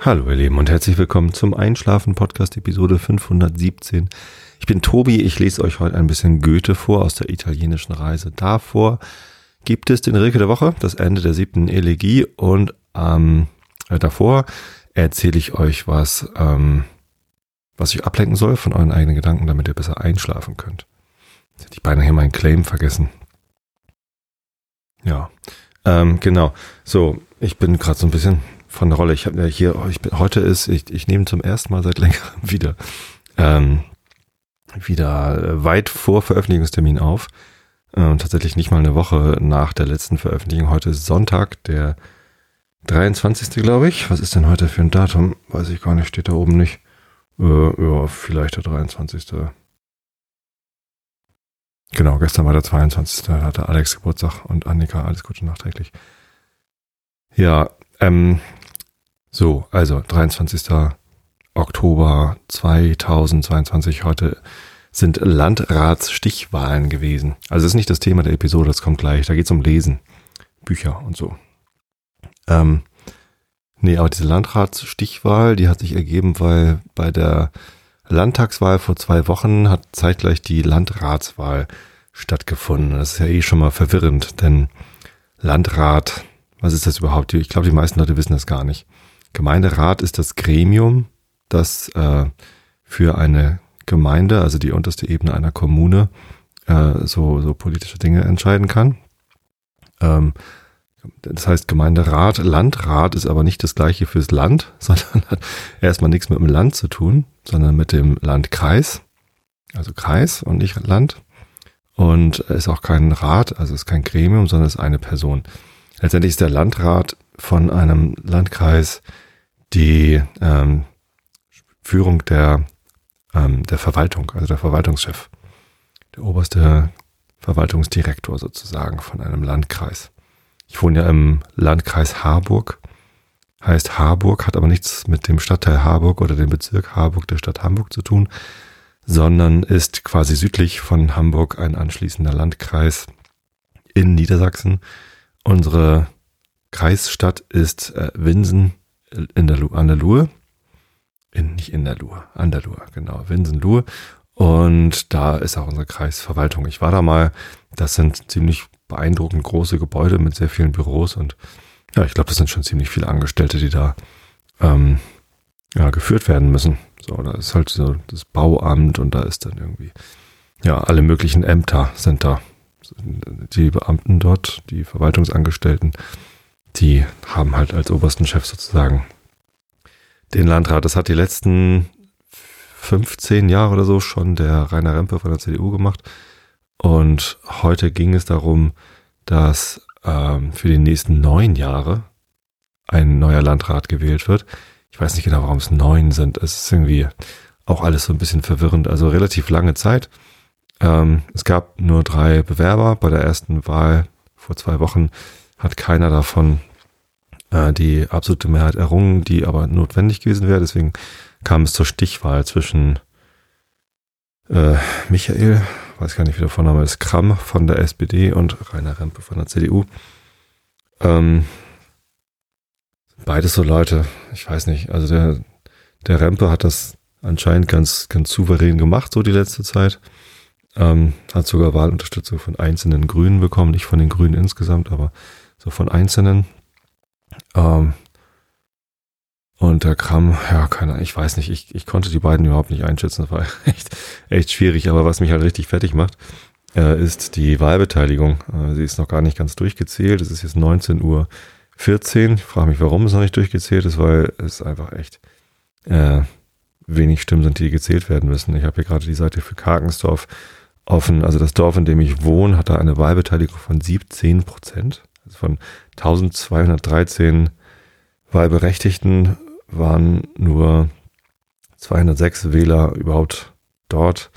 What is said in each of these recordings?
Hallo ihr Lieben und herzlich willkommen zum Einschlafen Podcast Episode 517. Ich bin Tobi, ich lese euch heute ein bisschen Goethe vor aus der italienischen Reise. Davor gibt es den Rilke der Woche, das Ende der siebten Elegie und ähm, äh, davor erzähle ich euch was, ähm, was ich ablenken soll von euren eigenen Gedanken, damit ihr besser einschlafen könnt. Jetzt hätte ich beinahe hier meinen Claim vergessen. Ja, ähm, genau. So, ich bin gerade so ein bisschen von Rolle. Ich habe ja hier, ich bin, heute ist, ich, ich nehme zum ersten Mal seit längerem wieder, ähm, wieder weit vor Veröffentlichungstermin auf. Äh, tatsächlich nicht mal eine Woche nach der letzten Veröffentlichung. Heute ist Sonntag, der 23. glaube ich. Was ist denn heute für ein Datum? Weiß ich gar nicht, steht da oben nicht. Äh, ja, vielleicht der 23. Genau, gestern war der 22. Da hatte Alex Geburtstag und Annika alles Gute nachträglich. Ja, ähm, so, also 23. Oktober 2022. Heute sind Landratsstichwahlen gewesen. Also das ist nicht das Thema der Episode, das kommt gleich. Da geht es um Lesen, Bücher und so. Ähm, nee, aber diese Landratsstichwahl, die hat sich ergeben, weil bei der Landtagswahl vor zwei Wochen hat zeitgleich die Landratswahl stattgefunden. Das ist ja eh schon mal verwirrend, denn Landrat, was ist das überhaupt? Ich glaube, die meisten Leute wissen das gar nicht. Gemeinderat ist das Gremium, das äh, für eine Gemeinde, also die unterste Ebene einer Kommune, äh, so, so politische Dinge entscheiden kann. Ähm, das heißt Gemeinderat, Landrat ist aber nicht das gleiche fürs Land, sondern hat erstmal nichts mit dem Land zu tun, sondern mit dem Landkreis, also Kreis und nicht Land. Und ist auch kein Rat, also ist kein Gremium, sondern ist eine Person. Letztendlich ist der Landrat von einem Landkreis die ähm, Führung der, ähm, der Verwaltung, also der Verwaltungschef, der oberste Verwaltungsdirektor sozusagen von einem Landkreis. Ich wohne ja im Landkreis Harburg, heißt Harburg, hat aber nichts mit dem Stadtteil Harburg oder dem Bezirk Harburg der Stadt Hamburg zu tun, sondern ist quasi südlich von Hamburg ein anschließender Landkreis in Niedersachsen. Unsere Kreisstadt ist äh, Winsen in der Lu an der Luhe. In, nicht in der Luhe, an der Luhe, genau, Winsen-Luhe. Und da ist auch unsere Kreisverwaltung. Ich war da mal, das sind ziemlich beeindruckend große Gebäude mit sehr vielen Büros und ja, ich glaube, das sind schon ziemlich viele Angestellte, die da ähm, ja, geführt werden müssen. So, da ist halt so das Bauamt und da ist dann irgendwie, ja, alle möglichen Ämter sind da. Die Beamten dort, die Verwaltungsangestellten, die haben halt als obersten Chef sozusagen den Landrat. Das hat die letzten 15 Jahre oder so schon der Rainer Rempe von der CDU gemacht. Und heute ging es darum, dass ähm, für die nächsten neun Jahre ein neuer Landrat gewählt wird. Ich weiß nicht genau, warum es neun sind. Es ist irgendwie auch alles so ein bisschen verwirrend. Also relativ lange Zeit. Ähm, es gab nur drei Bewerber. Bei der ersten Wahl vor zwei Wochen hat keiner davon äh, die absolute Mehrheit errungen, die aber notwendig gewesen wäre. Deswegen kam es zur Stichwahl zwischen äh, Michael, weiß gar nicht, wie der Vorname ist, Kramm von der SPD und Rainer Rempe von der CDU. Ähm, beides so Leute, ich weiß nicht, also der, der Rempe hat das anscheinend ganz, ganz souverän gemacht, so die letzte Zeit. Ähm, hat sogar Wahlunterstützung von einzelnen Grünen bekommen, nicht von den Grünen insgesamt, aber so von einzelnen. Ähm, und der Kram, ja, keine Ahnung, ich weiß nicht, ich, ich konnte die beiden überhaupt nicht einschätzen, das war echt, echt schwierig, aber was mich halt richtig fertig macht, äh, ist die Wahlbeteiligung. Äh, sie ist noch gar nicht ganz durchgezählt, es ist jetzt 19 Uhr 14. Ich frage mich, warum es noch nicht durchgezählt ist, weil es einfach echt äh, wenig Stimmen sind, die gezählt werden müssen. Ich habe hier gerade die Seite für Karkensdorf offen. Also das Dorf, in dem ich wohne, hat da eine Wahlbeteiligung von 17 Prozent. Von 1213 Wahlberechtigten waren nur 206 Wähler überhaupt dort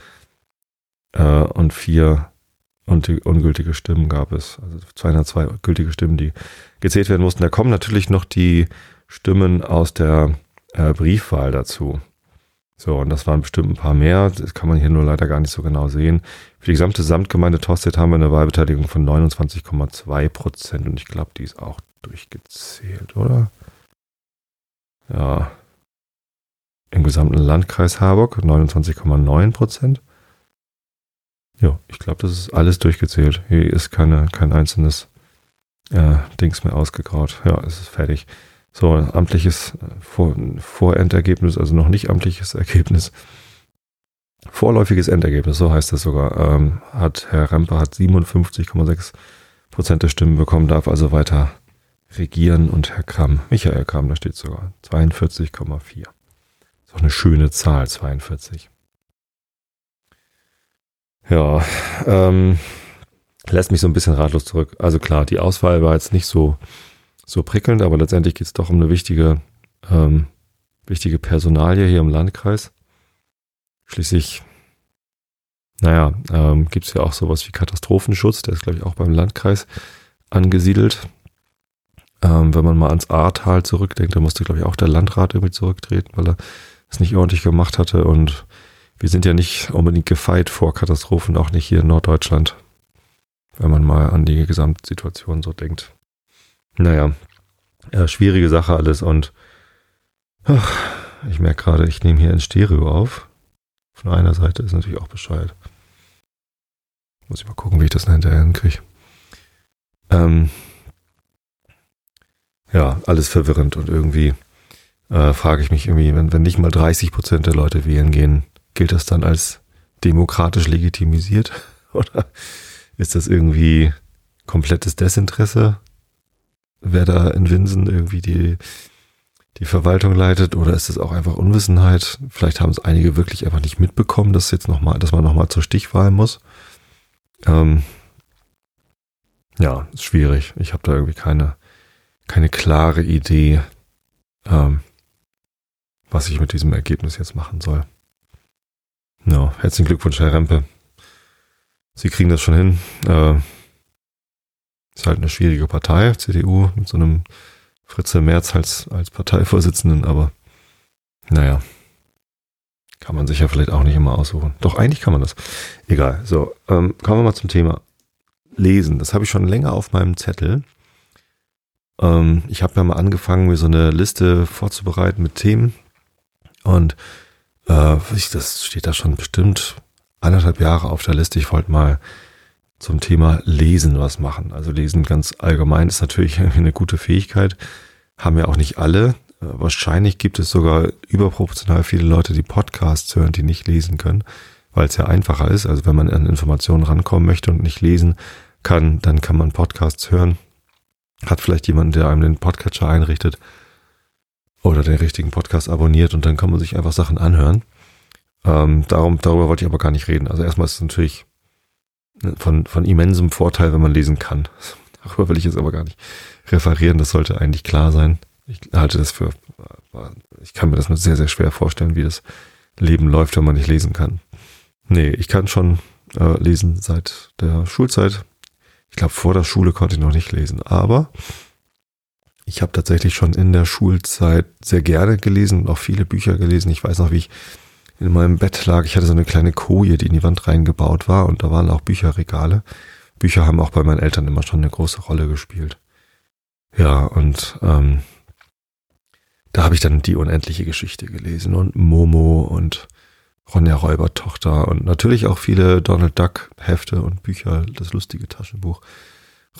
äh, und vier ungültige Stimmen gab es. Also 202 gültige Stimmen, die gezählt werden mussten. Da kommen natürlich noch die Stimmen aus der äh, Briefwahl dazu. So, und das waren bestimmt ein paar mehr. Das kann man hier nur leider gar nicht so genau sehen. Für die gesamte Samtgemeinde Tostedt haben wir eine Wahlbeteiligung von 29,2 Prozent und ich glaube, die ist auch durchgezählt, oder? Ja. Im gesamten Landkreis Harburg 29,9 Prozent. Ja, ich glaube, das ist alles durchgezählt. Hier ist keine, kein einzelnes äh, Dings mehr ausgegraut. Ja, es ist fertig. So, amtliches äh, Vor Vorendergebnis, also noch nicht amtliches Ergebnis. Vorläufiges Endergebnis, so heißt das sogar, ähm, hat Herr Remper hat 57,6 Prozent der Stimmen bekommen, darf also weiter regieren und Herr Kram, Michael Kram, da steht sogar 42,4. Ist auch eine schöne Zahl, 42. Ja, ähm, lässt mich so ein bisschen ratlos zurück. Also klar, die Auswahl war jetzt nicht so, so prickelnd, aber letztendlich geht es doch um eine wichtige, ähm, wichtige Personalie hier im Landkreis. Schließlich, naja, ähm, gibt es ja auch sowas wie Katastrophenschutz, der ist, glaube ich, auch beim Landkreis angesiedelt. Ähm, wenn man mal ans Ahrtal zurückdenkt, da musste, glaube ich, auch der Landrat irgendwie zurücktreten, weil er es nicht ordentlich gemacht hatte. Und wir sind ja nicht unbedingt gefeit vor Katastrophen, auch nicht hier in Norddeutschland, wenn man mal an die Gesamtsituation so denkt. Naja, ja, schwierige Sache alles und ach, ich merke gerade, ich nehme hier in Stereo auf. Von einer Seite ist natürlich auch bescheuert. Muss ich mal gucken, wie ich das hinterher hinkriege. Ähm, ja, alles verwirrend und irgendwie äh, frage ich mich irgendwie, wenn, wenn nicht mal 30 Prozent der Leute wählen gehen, gilt das dann als demokratisch legitimisiert? Oder ist das irgendwie komplettes Desinteresse? Wer da in Winsen irgendwie die, die Verwaltung leitet oder ist es auch einfach Unwissenheit? Vielleicht haben es einige wirklich einfach nicht mitbekommen, dass jetzt noch mal, dass man nochmal zur Stichwahl muss. Ähm, ja, ist schwierig. Ich habe da irgendwie keine, keine klare Idee, ähm, was ich mit diesem Ergebnis jetzt machen soll. Ja, herzlichen Glückwunsch, Herr Rempe. Sie kriegen das schon hin. Äh, ist halt eine schwierige Partei, CDU, mit so einem Fritze Merz als, als Parteivorsitzenden, aber naja, kann man sich ja vielleicht auch nicht immer aussuchen. Doch, eigentlich kann man das. Egal. So, ähm, kommen wir mal zum Thema Lesen. Das habe ich schon länger auf meinem Zettel. Ähm, ich habe ja mal angefangen, mir so eine Liste vorzubereiten mit Themen. Und äh, das steht da schon bestimmt anderthalb Jahre auf der Liste. Ich wollte mal zum Thema Lesen was machen. Also Lesen ganz allgemein ist natürlich eine gute Fähigkeit. Haben ja auch nicht alle. Äh, wahrscheinlich gibt es sogar überproportional viele Leute, die Podcasts hören, die nicht lesen können, weil es ja einfacher ist. Also wenn man an Informationen rankommen möchte und nicht lesen kann, dann kann man Podcasts hören. Hat vielleicht jemanden, der einem den Podcatcher einrichtet oder den richtigen Podcast abonniert und dann kann man sich einfach Sachen anhören. Ähm, darum, darüber wollte ich aber gar nicht reden. Also erstmal ist es natürlich von, von immensem Vorteil, wenn man lesen kann. Darüber will ich jetzt aber gar nicht referieren. Das sollte eigentlich klar sein. Ich halte das für, ich kann mir das nur sehr, sehr schwer vorstellen, wie das Leben läuft, wenn man nicht lesen kann. Nee, ich kann schon äh, lesen seit der Schulzeit. Ich glaube, vor der Schule konnte ich noch nicht lesen, aber ich habe tatsächlich schon in der Schulzeit sehr gerne gelesen und auch viele Bücher gelesen. Ich weiß noch, wie ich in meinem Bett lag. Ich hatte so eine kleine Koje, die in die Wand reingebaut war und da waren auch Bücherregale. Bücher haben auch bei meinen Eltern immer schon eine große Rolle gespielt. Ja, und ähm, da habe ich dann die unendliche Geschichte gelesen und Momo und Ronja Räubertochter und natürlich auch viele Donald Duck Hefte und Bücher, das lustige Taschenbuch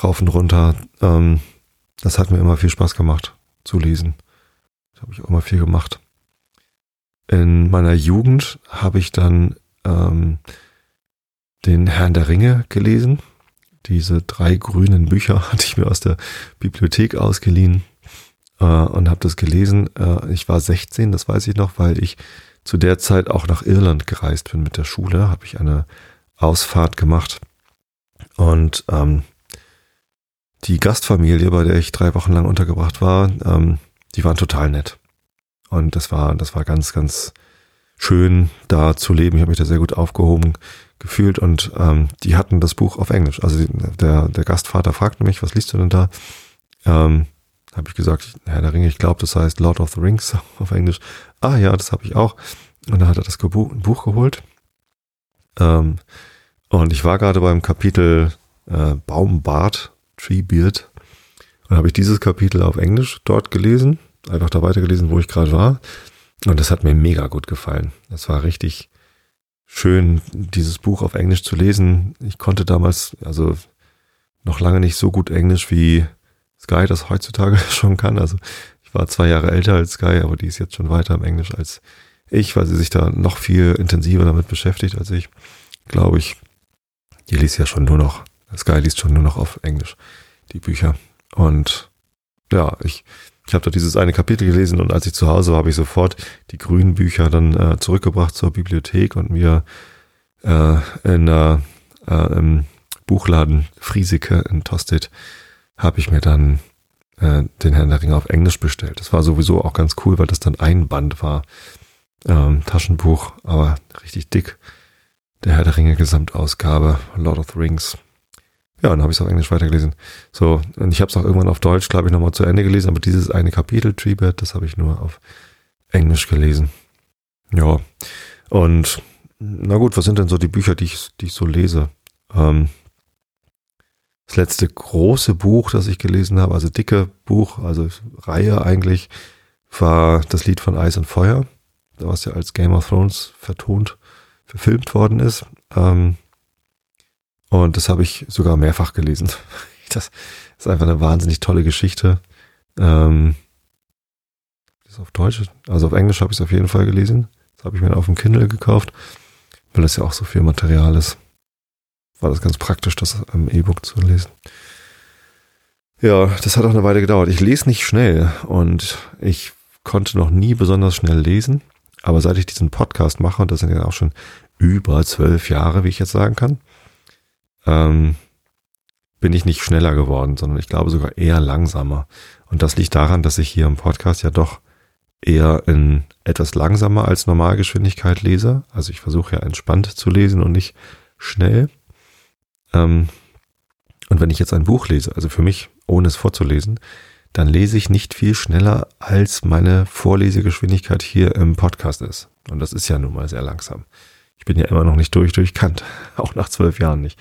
rauf und runter. Ähm, das hat mir immer viel Spaß gemacht zu lesen. Das habe ich auch immer viel gemacht. In meiner Jugend habe ich dann ähm, den Herrn der Ringe gelesen. Diese drei grünen Bücher hatte ich mir aus der Bibliothek ausgeliehen äh, und habe das gelesen. Äh, ich war 16, das weiß ich noch, weil ich zu der Zeit auch nach Irland gereist bin mit der Schule. Habe ich eine Ausfahrt gemacht und ähm, die Gastfamilie, bei der ich drei Wochen lang untergebracht war, ähm, die waren total nett. Und das war, das war ganz, ganz schön, da zu leben. Ich habe mich da sehr gut aufgehoben gefühlt und ähm, die hatten das Buch auf Englisch. Also der, der Gastvater fragte mich, was liest du denn da? Ähm, habe ich gesagt, Herr der Ringe, ich glaube, das heißt Lord of the Rings auf Englisch. Ah ja, das habe ich auch. Und dann hat er das Buch geholt. Ähm, und ich war gerade beim Kapitel äh, Baumbart, Treebeard. Und habe ich dieses Kapitel auf Englisch dort gelesen einfach da weitergelesen, wo ich gerade war. Und das hat mir mega gut gefallen. Das war richtig schön, dieses Buch auf Englisch zu lesen. Ich konnte damals, also noch lange nicht so gut Englisch wie Sky das heutzutage schon kann. Also ich war zwei Jahre älter als Sky, aber die ist jetzt schon weiter im Englisch als ich, weil sie sich da noch viel intensiver damit beschäftigt als ich. Glaube ich. Die liest ja schon nur noch, Sky liest schon nur noch auf Englisch, die Bücher. Und ja, ich, ich habe da dieses eine Kapitel gelesen und als ich zu Hause war, habe ich sofort die grünen Bücher dann äh, zurückgebracht zur Bibliothek und mir äh, in äh, äh, im Buchladen Friesike in Tosted habe ich mir dann äh, den Herrn der Ringe auf Englisch bestellt. Das war sowieso auch ganz cool, weil das dann ein Band war. Ähm, Taschenbuch, aber richtig dick. Der Herr der Ringe Gesamtausgabe, Lord of the Rings. Ja, dann habe ich es auf Englisch weitergelesen. So, und ich habe es auch irgendwann auf Deutsch, glaube ich, nochmal zu Ende gelesen, aber dieses eine Kapitel, Treebed, das habe ich nur auf Englisch gelesen. Ja, und na gut, was sind denn so die Bücher, die ich, die ich so lese? Ähm, das letzte große Buch, das ich gelesen habe, also dicke Buch, also Reihe eigentlich, war das Lied von Eis und Feuer, was ja als Game of Thrones vertont, verfilmt worden ist. Ähm, und das habe ich sogar mehrfach gelesen. Das ist einfach eine wahnsinnig tolle Geschichte. Ähm, das auf Deutsch, also auf Englisch habe ich es auf jeden Fall gelesen. Das habe ich mir auf dem Kindle gekauft, weil das ja auch so viel Material ist. War das ganz praktisch, das im E-Book zu lesen. Ja, das hat auch eine Weile gedauert. Ich lese nicht schnell und ich konnte noch nie besonders schnell lesen. Aber seit ich diesen Podcast mache, und das sind ja auch schon über zwölf Jahre, wie ich jetzt sagen kann, ähm, bin ich nicht schneller geworden, sondern ich glaube sogar eher langsamer. Und das liegt daran, dass ich hier im Podcast ja doch eher in etwas langsamer als Normalgeschwindigkeit lese. Also ich versuche ja entspannt zu lesen und nicht schnell. Ähm, und wenn ich jetzt ein Buch lese, also für mich, ohne es vorzulesen, dann lese ich nicht viel schneller, als meine Vorlesegeschwindigkeit hier im Podcast ist. Und das ist ja nun mal sehr langsam. Ich bin ja immer noch nicht durch durchkannt, auch nach zwölf Jahren nicht.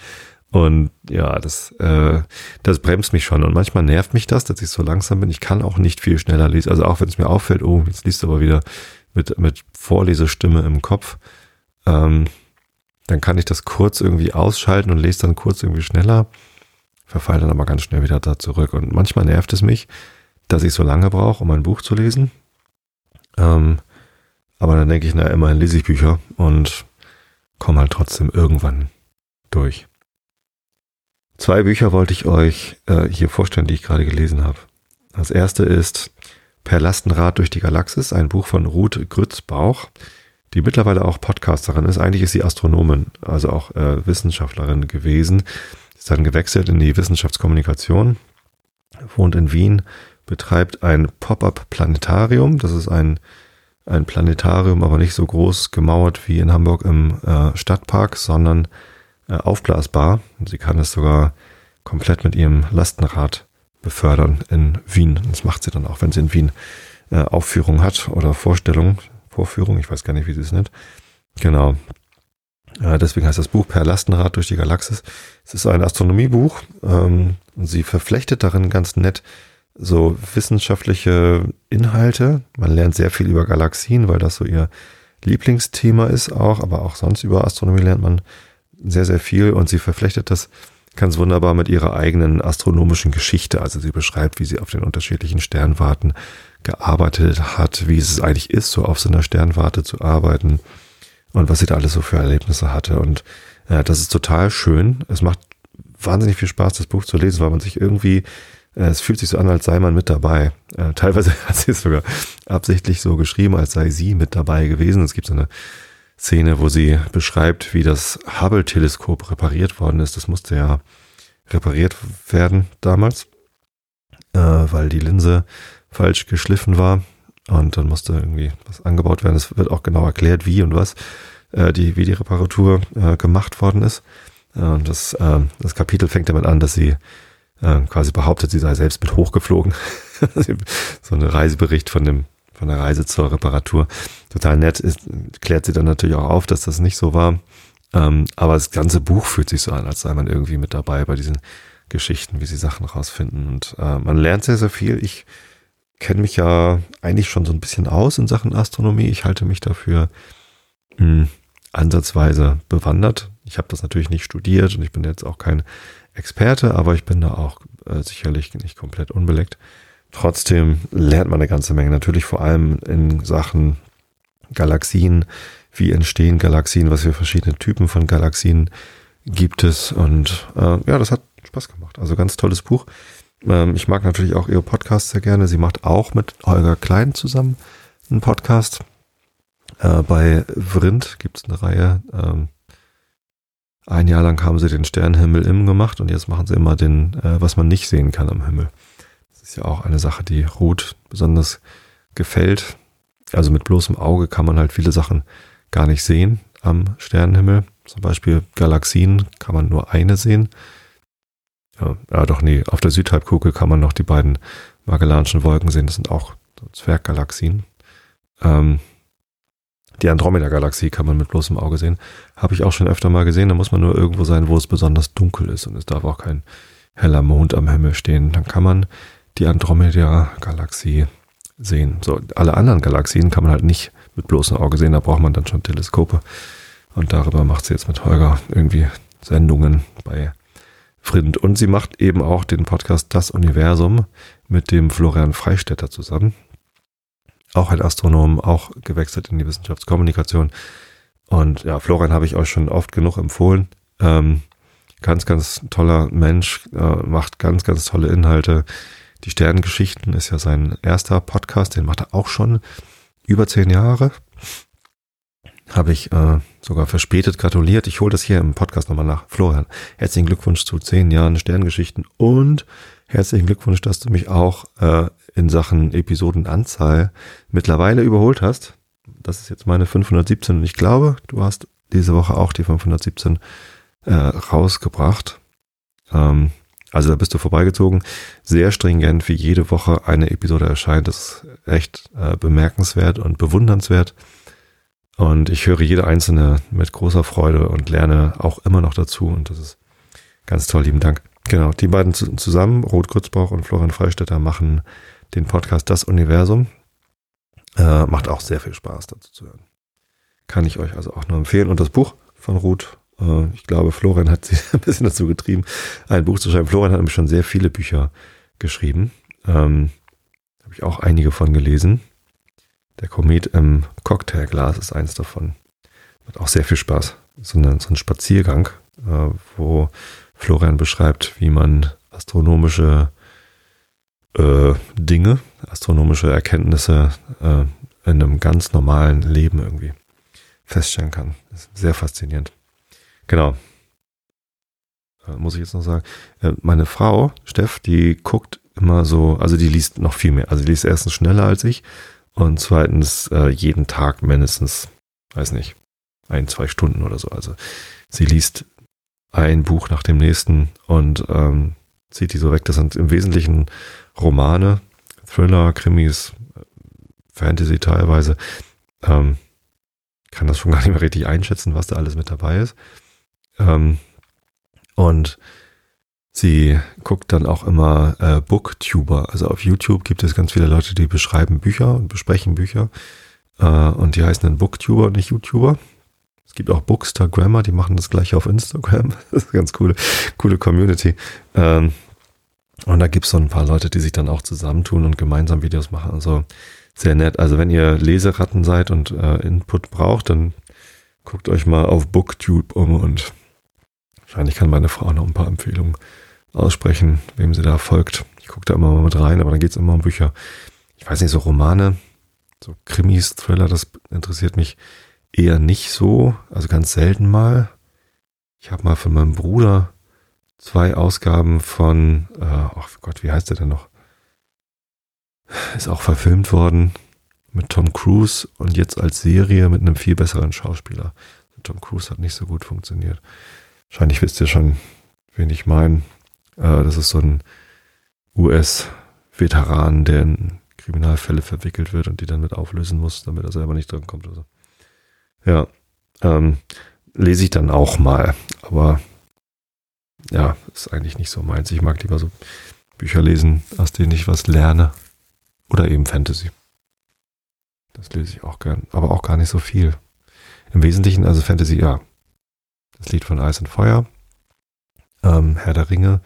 Und ja, das, äh, das bremst mich schon. Und manchmal nervt mich das, dass ich so langsam bin. Ich kann auch nicht viel schneller lesen. Also auch wenn es mir auffällt, oh, jetzt liest du aber wieder mit, mit Vorlesestimme im Kopf. Ähm, dann kann ich das kurz irgendwie ausschalten und lese dann kurz irgendwie schneller, verfall dann aber ganz schnell wieder da zurück. Und manchmal nervt es mich, dass ich so lange brauche, um ein Buch zu lesen. Ähm, aber dann denke ich, na, immerhin lese ich Bücher und komme halt trotzdem irgendwann durch. Zwei Bücher wollte ich euch äh, hier vorstellen, die ich gerade gelesen habe. Das erste ist Per Lastenrad durch die Galaxis, ein Buch von Ruth Grützbauch, die mittlerweile auch Podcasterin ist. Eigentlich ist sie Astronomin, also auch äh, Wissenschaftlerin gewesen. Ist dann gewechselt in die Wissenschaftskommunikation, wohnt in Wien, betreibt ein Pop-up-Planetarium. Das ist ein, ein Planetarium, aber nicht so groß gemauert wie in Hamburg im äh, Stadtpark, sondern äh, aufblasbar. Sie kann es sogar komplett mit ihrem Lastenrad befördern in Wien. Das macht sie dann auch, wenn sie in Wien äh, Aufführung hat oder Vorstellung, Vorführung, ich weiß gar nicht, wie sie es nennt. Genau. Äh, deswegen heißt das Buch Per Lastenrad durch die Galaxis. Es ist ein Astronomiebuch ähm, sie verflechtet darin ganz nett so wissenschaftliche Inhalte. Man lernt sehr viel über Galaxien, weil das so ihr Lieblingsthema ist auch, aber auch sonst über Astronomie lernt man sehr, sehr viel und sie verflechtet das ganz wunderbar mit ihrer eigenen astronomischen Geschichte. Also sie beschreibt, wie sie auf den unterschiedlichen Sternwarten gearbeitet hat, wie es eigentlich ist, so auf so einer Sternwarte zu arbeiten und was sie da alles so für Erlebnisse hatte. Und äh, das ist total schön. Es macht wahnsinnig viel Spaß, das Buch zu lesen, weil man sich irgendwie, äh, es fühlt sich so an, als sei man mit dabei. Äh, teilweise hat sie es sogar absichtlich so geschrieben, als sei sie mit dabei gewesen. Es gibt so eine Szene, wo sie beschreibt, wie das Hubble-Teleskop repariert worden ist. Das musste ja repariert werden damals, äh, weil die Linse falsch geschliffen war und dann musste irgendwie was angebaut werden. Es wird auch genau erklärt, wie und was äh, die, wie die Reparatur äh, gemacht worden ist. und das, äh, das Kapitel fängt damit an, dass sie äh, quasi behauptet, sie sei selbst mit hochgeflogen. so ein Reisebericht von dem von der Reise zur Reparatur. Total nett ist, klärt sie dann natürlich auch auf, dass das nicht so war. Ähm, aber das ganze Buch fühlt sich so an, als sei man irgendwie mit dabei bei diesen Geschichten, wie sie Sachen rausfinden. Und äh, man lernt sehr, sehr viel. Ich kenne mich ja eigentlich schon so ein bisschen aus in Sachen Astronomie. Ich halte mich dafür mh, hm, ansatzweise bewandert. Ich habe das natürlich nicht studiert und ich bin jetzt auch kein Experte, aber ich bin da auch äh, sicherlich nicht komplett unbeleckt. Trotzdem lernt man eine ganze Menge, natürlich vor allem in Sachen Galaxien, wie entstehen Galaxien, was für verschiedene Typen von Galaxien gibt es und äh, ja, das hat Spaß gemacht. Also ganz tolles Buch. Ähm, ich mag natürlich auch ihre Podcasts sehr gerne. Sie macht auch mit Holger Klein zusammen einen Podcast. Äh, bei Vrind gibt es eine Reihe. Ähm, ein Jahr lang haben sie den Sternenhimmel im gemacht und jetzt machen sie immer den, äh, was man nicht sehen kann am Himmel. Ist ja auch eine Sache, die Ruth besonders gefällt. Also mit bloßem Auge kann man halt viele Sachen gar nicht sehen am Sternenhimmel. Zum Beispiel Galaxien kann man nur eine sehen. Ja, ja doch, nee, auf der Südhalbkugel kann man noch die beiden Magellanischen Wolken sehen. Das sind auch Zwerggalaxien. Ähm, die Andromeda-Galaxie kann man mit bloßem Auge sehen. Habe ich auch schon öfter mal gesehen. Da muss man nur irgendwo sein, wo es besonders dunkel ist und es darf auch kein heller Mond am Himmel stehen. Dann kann man die Andromeda-Galaxie sehen. So, alle anderen Galaxien kann man halt nicht mit bloßem Auge sehen. Da braucht man dann schon Teleskope. Und darüber macht sie jetzt mit Holger irgendwie Sendungen bei Frind. Und sie macht eben auch den Podcast Das Universum mit dem Florian Freistetter zusammen auch ein Astronom, auch gewechselt in die Wissenschaftskommunikation. Und ja, Florian habe ich euch schon oft genug empfohlen. Ähm, ganz, ganz toller Mensch, äh, macht ganz, ganz tolle Inhalte. Die Sternengeschichten ist ja sein erster Podcast, den macht er auch schon über zehn Jahre. Habe ich äh, sogar verspätet gratuliert. Ich hole das hier im Podcast nochmal nach. Florian, herzlichen Glückwunsch zu zehn Jahren Sternengeschichten und herzlichen Glückwunsch, dass du mich auch äh, in Sachen Episodenanzahl mittlerweile überholt hast. Das ist jetzt meine 517 und ich glaube, du hast diese Woche auch die 517 äh, rausgebracht. Ähm, also da bist du vorbeigezogen. Sehr stringent, wie jede Woche eine Episode erscheint. Das ist echt äh, bemerkenswert und bewundernswert. Und ich höre jede einzelne mit großer Freude und lerne auch immer noch dazu. Und das ist ganz toll. Lieben Dank. Genau, die beiden zusammen, Rot Kurzbauch und Florian Freistetter, machen den Podcast Das Universum. Äh, macht auch sehr viel Spaß dazu zu hören. Kann ich euch also auch nur empfehlen. Und das Buch von Ruth, ich glaube, Florian hat sie ein bisschen dazu getrieben, ein Buch zu schreiben. Florian hat nämlich schon sehr viele Bücher geschrieben. Ähm, Habe ich auch einige von gelesen. Der Komet im Cocktailglas ist eins davon. Macht auch sehr viel Spaß. So, eine, so ein Spaziergang, äh, wo Florian beschreibt, wie man astronomische äh, Dinge, astronomische Erkenntnisse äh, in einem ganz normalen Leben irgendwie feststellen kann. Das ist sehr faszinierend. Genau. Äh, muss ich jetzt noch sagen. Äh, meine Frau, Steff, die guckt immer so, also die liest noch viel mehr. Also die liest erstens schneller als ich und zweitens äh, jeden Tag mindestens, weiß nicht, ein, zwei Stunden oder so. Also sie liest ein Buch nach dem nächsten und ähm, zieht die so weg. Das sind im Wesentlichen Romane, Thriller, Krimis, Fantasy teilweise. Ähm, kann das schon gar nicht mehr richtig einschätzen, was da alles mit dabei ist. Ähm, und sie guckt dann auch immer äh, Booktuber. Also auf YouTube gibt es ganz viele Leute, die beschreiben Bücher und besprechen Bücher. Äh, und die heißen dann Booktuber und nicht YouTuber. Es gibt auch Bookstagrammer, die machen das gleiche auf Instagram. Das ist eine ganz coole, coole Community. Ähm, und da gibt's so ein paar Leute, die sich dann auch zusammentun und gemeinsam Videos machen. Also sehr nett. Also wenn ihr Leseratten seid und äh, Input braucht, dann guckt euch mal auf Booktube um und wahrscheinlich kann meine Frau noch ein paar Empfehlungen aussprechen, wem sie da folgt. Ich gucke da immer mal mit rein, aber dann geht's immer um Bücher. Ich weiß nicht, so Romane, so Krimis, Thriller, das interessiert mich eher nicht so. Also ganz selten mal. Ich habe mal von meinem Bruder zwei Ausgaben von, äh, ach Gott, wie heißt der denn noch? Ist auch verfilmt worden mit Tom Cruise und jetzt als Serie mit einem viel besseren Schauspieler. Tom Cruise hat nicht so gut funktioniert. Wahrscheinlich wisst ihr schon, wen ich meine. Äh, das ist so ein US-Veteran, der in Kriminalfälle verwickelt wird und die dann mit auflösen muss, damit er selber nicht dran kommt. Oder so. Ja, ähm, lese ich dann auch mal, aber ja, ist eigentlich nicht so meins. Ich mag lieber so Bücher lesen, aus denen ich was lerne Oder eben Fantasy. Das lese ich auch gern, aber auch gar nicht so viel. Im Wesentlichen, also Fantasy, ja. Das Lied von Eis und Feuer, ähm, Herr der Ringe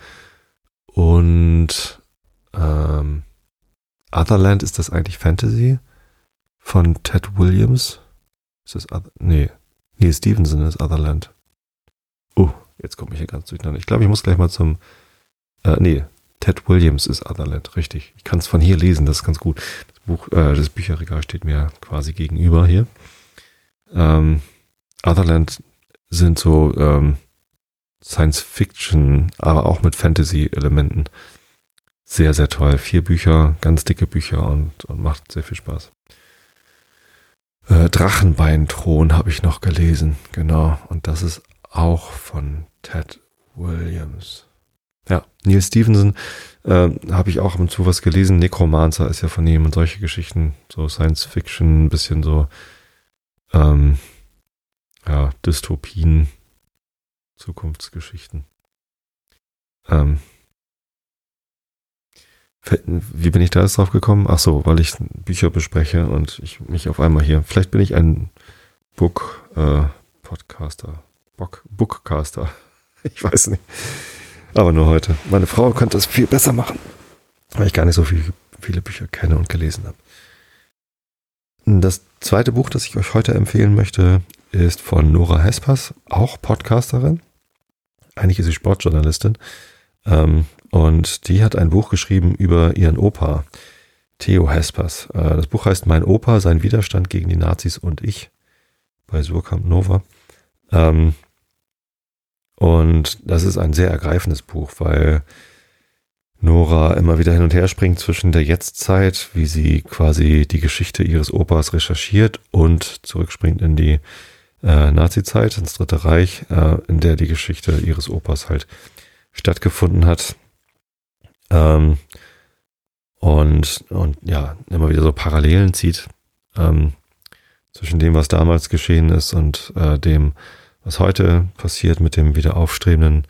und ähm, Otherland, ist das eigentlich Fantasy? Von Ted Williams? Ist das Other Nee. Neil Stevenson ist Otherland. Oh, jetzt komme ich hier ganz durcheinander. Ich glaube, ich muss gleich mal zum. Äh, nee, Ted Williams ist Otherland, richtig. Ich kann es von hier lesen, das ist ganz gut. Das Buch, äh, das Bücherregal steht mir quasi gegenüber hier. Ähm, Otherland sind so ähm, Science Fiction, aber auch mit Fantasy-Elementen. Sehr, sehr toll. Vier Bücher, ganz dicke Bücher und, und macht sehr viel Spaß. Äh, Drachenbeinthron habe ich noch gelesen, genau. Und das ist auch von Ted Williams. Ja, Neil Stevenson äh, habe ich auch ab und zu was gelesen. Necromancer ist ja von ihm und solche Geschichten, so Science Fiction, ein bisschen so ähm, ja, Dystopien, Zukunftsgeschichten. Ähm, wie bin ich da jetzt drauf gekommen? Ach so, weil ich Bücher bespreche und ich mich auf einmal hier. Vielleicht bin ich ein Book äh, Podcaster, Book, Bookcaster. Ich weiß nicht. Aber nur heute. Meine Frau könnte das viel besser machen, weil ich gar nicht so viel, viele Bücher kenne und gelesen habe. Das zweite Buch, das ich euch heute empfehlen möchte, ist von Nora Hespas, auch Podcasterin. Eigentlich ist sie Sportjournalistin. Ähm, und die hat ein Buch geschrieben über ihren Opa, Theo Hespers. Äh, das Buch heißt Mein Opa, sein Widerstand gegen die Nazis und ich bei Surkamp Nova. Ähm, und das ist ein sehr ergreifendes Buch, weil Nora immer wieder hin und her springt zwischen der Jetztzeit, wie sie quasi die Geschichte ihres Opas recherchiert und zurückspringt in die äh, Nazi-Zeit, ins Dritte Reich, äh, in der die Geschichte ihres Opas halt stattgefunden hat. Ähm, und, und ja, immer wieder so Parallelen zieht ähm, zwischen dem, was damals geschehen ist und äh, dem, was heute passiert mit dem wieder aufstrebenden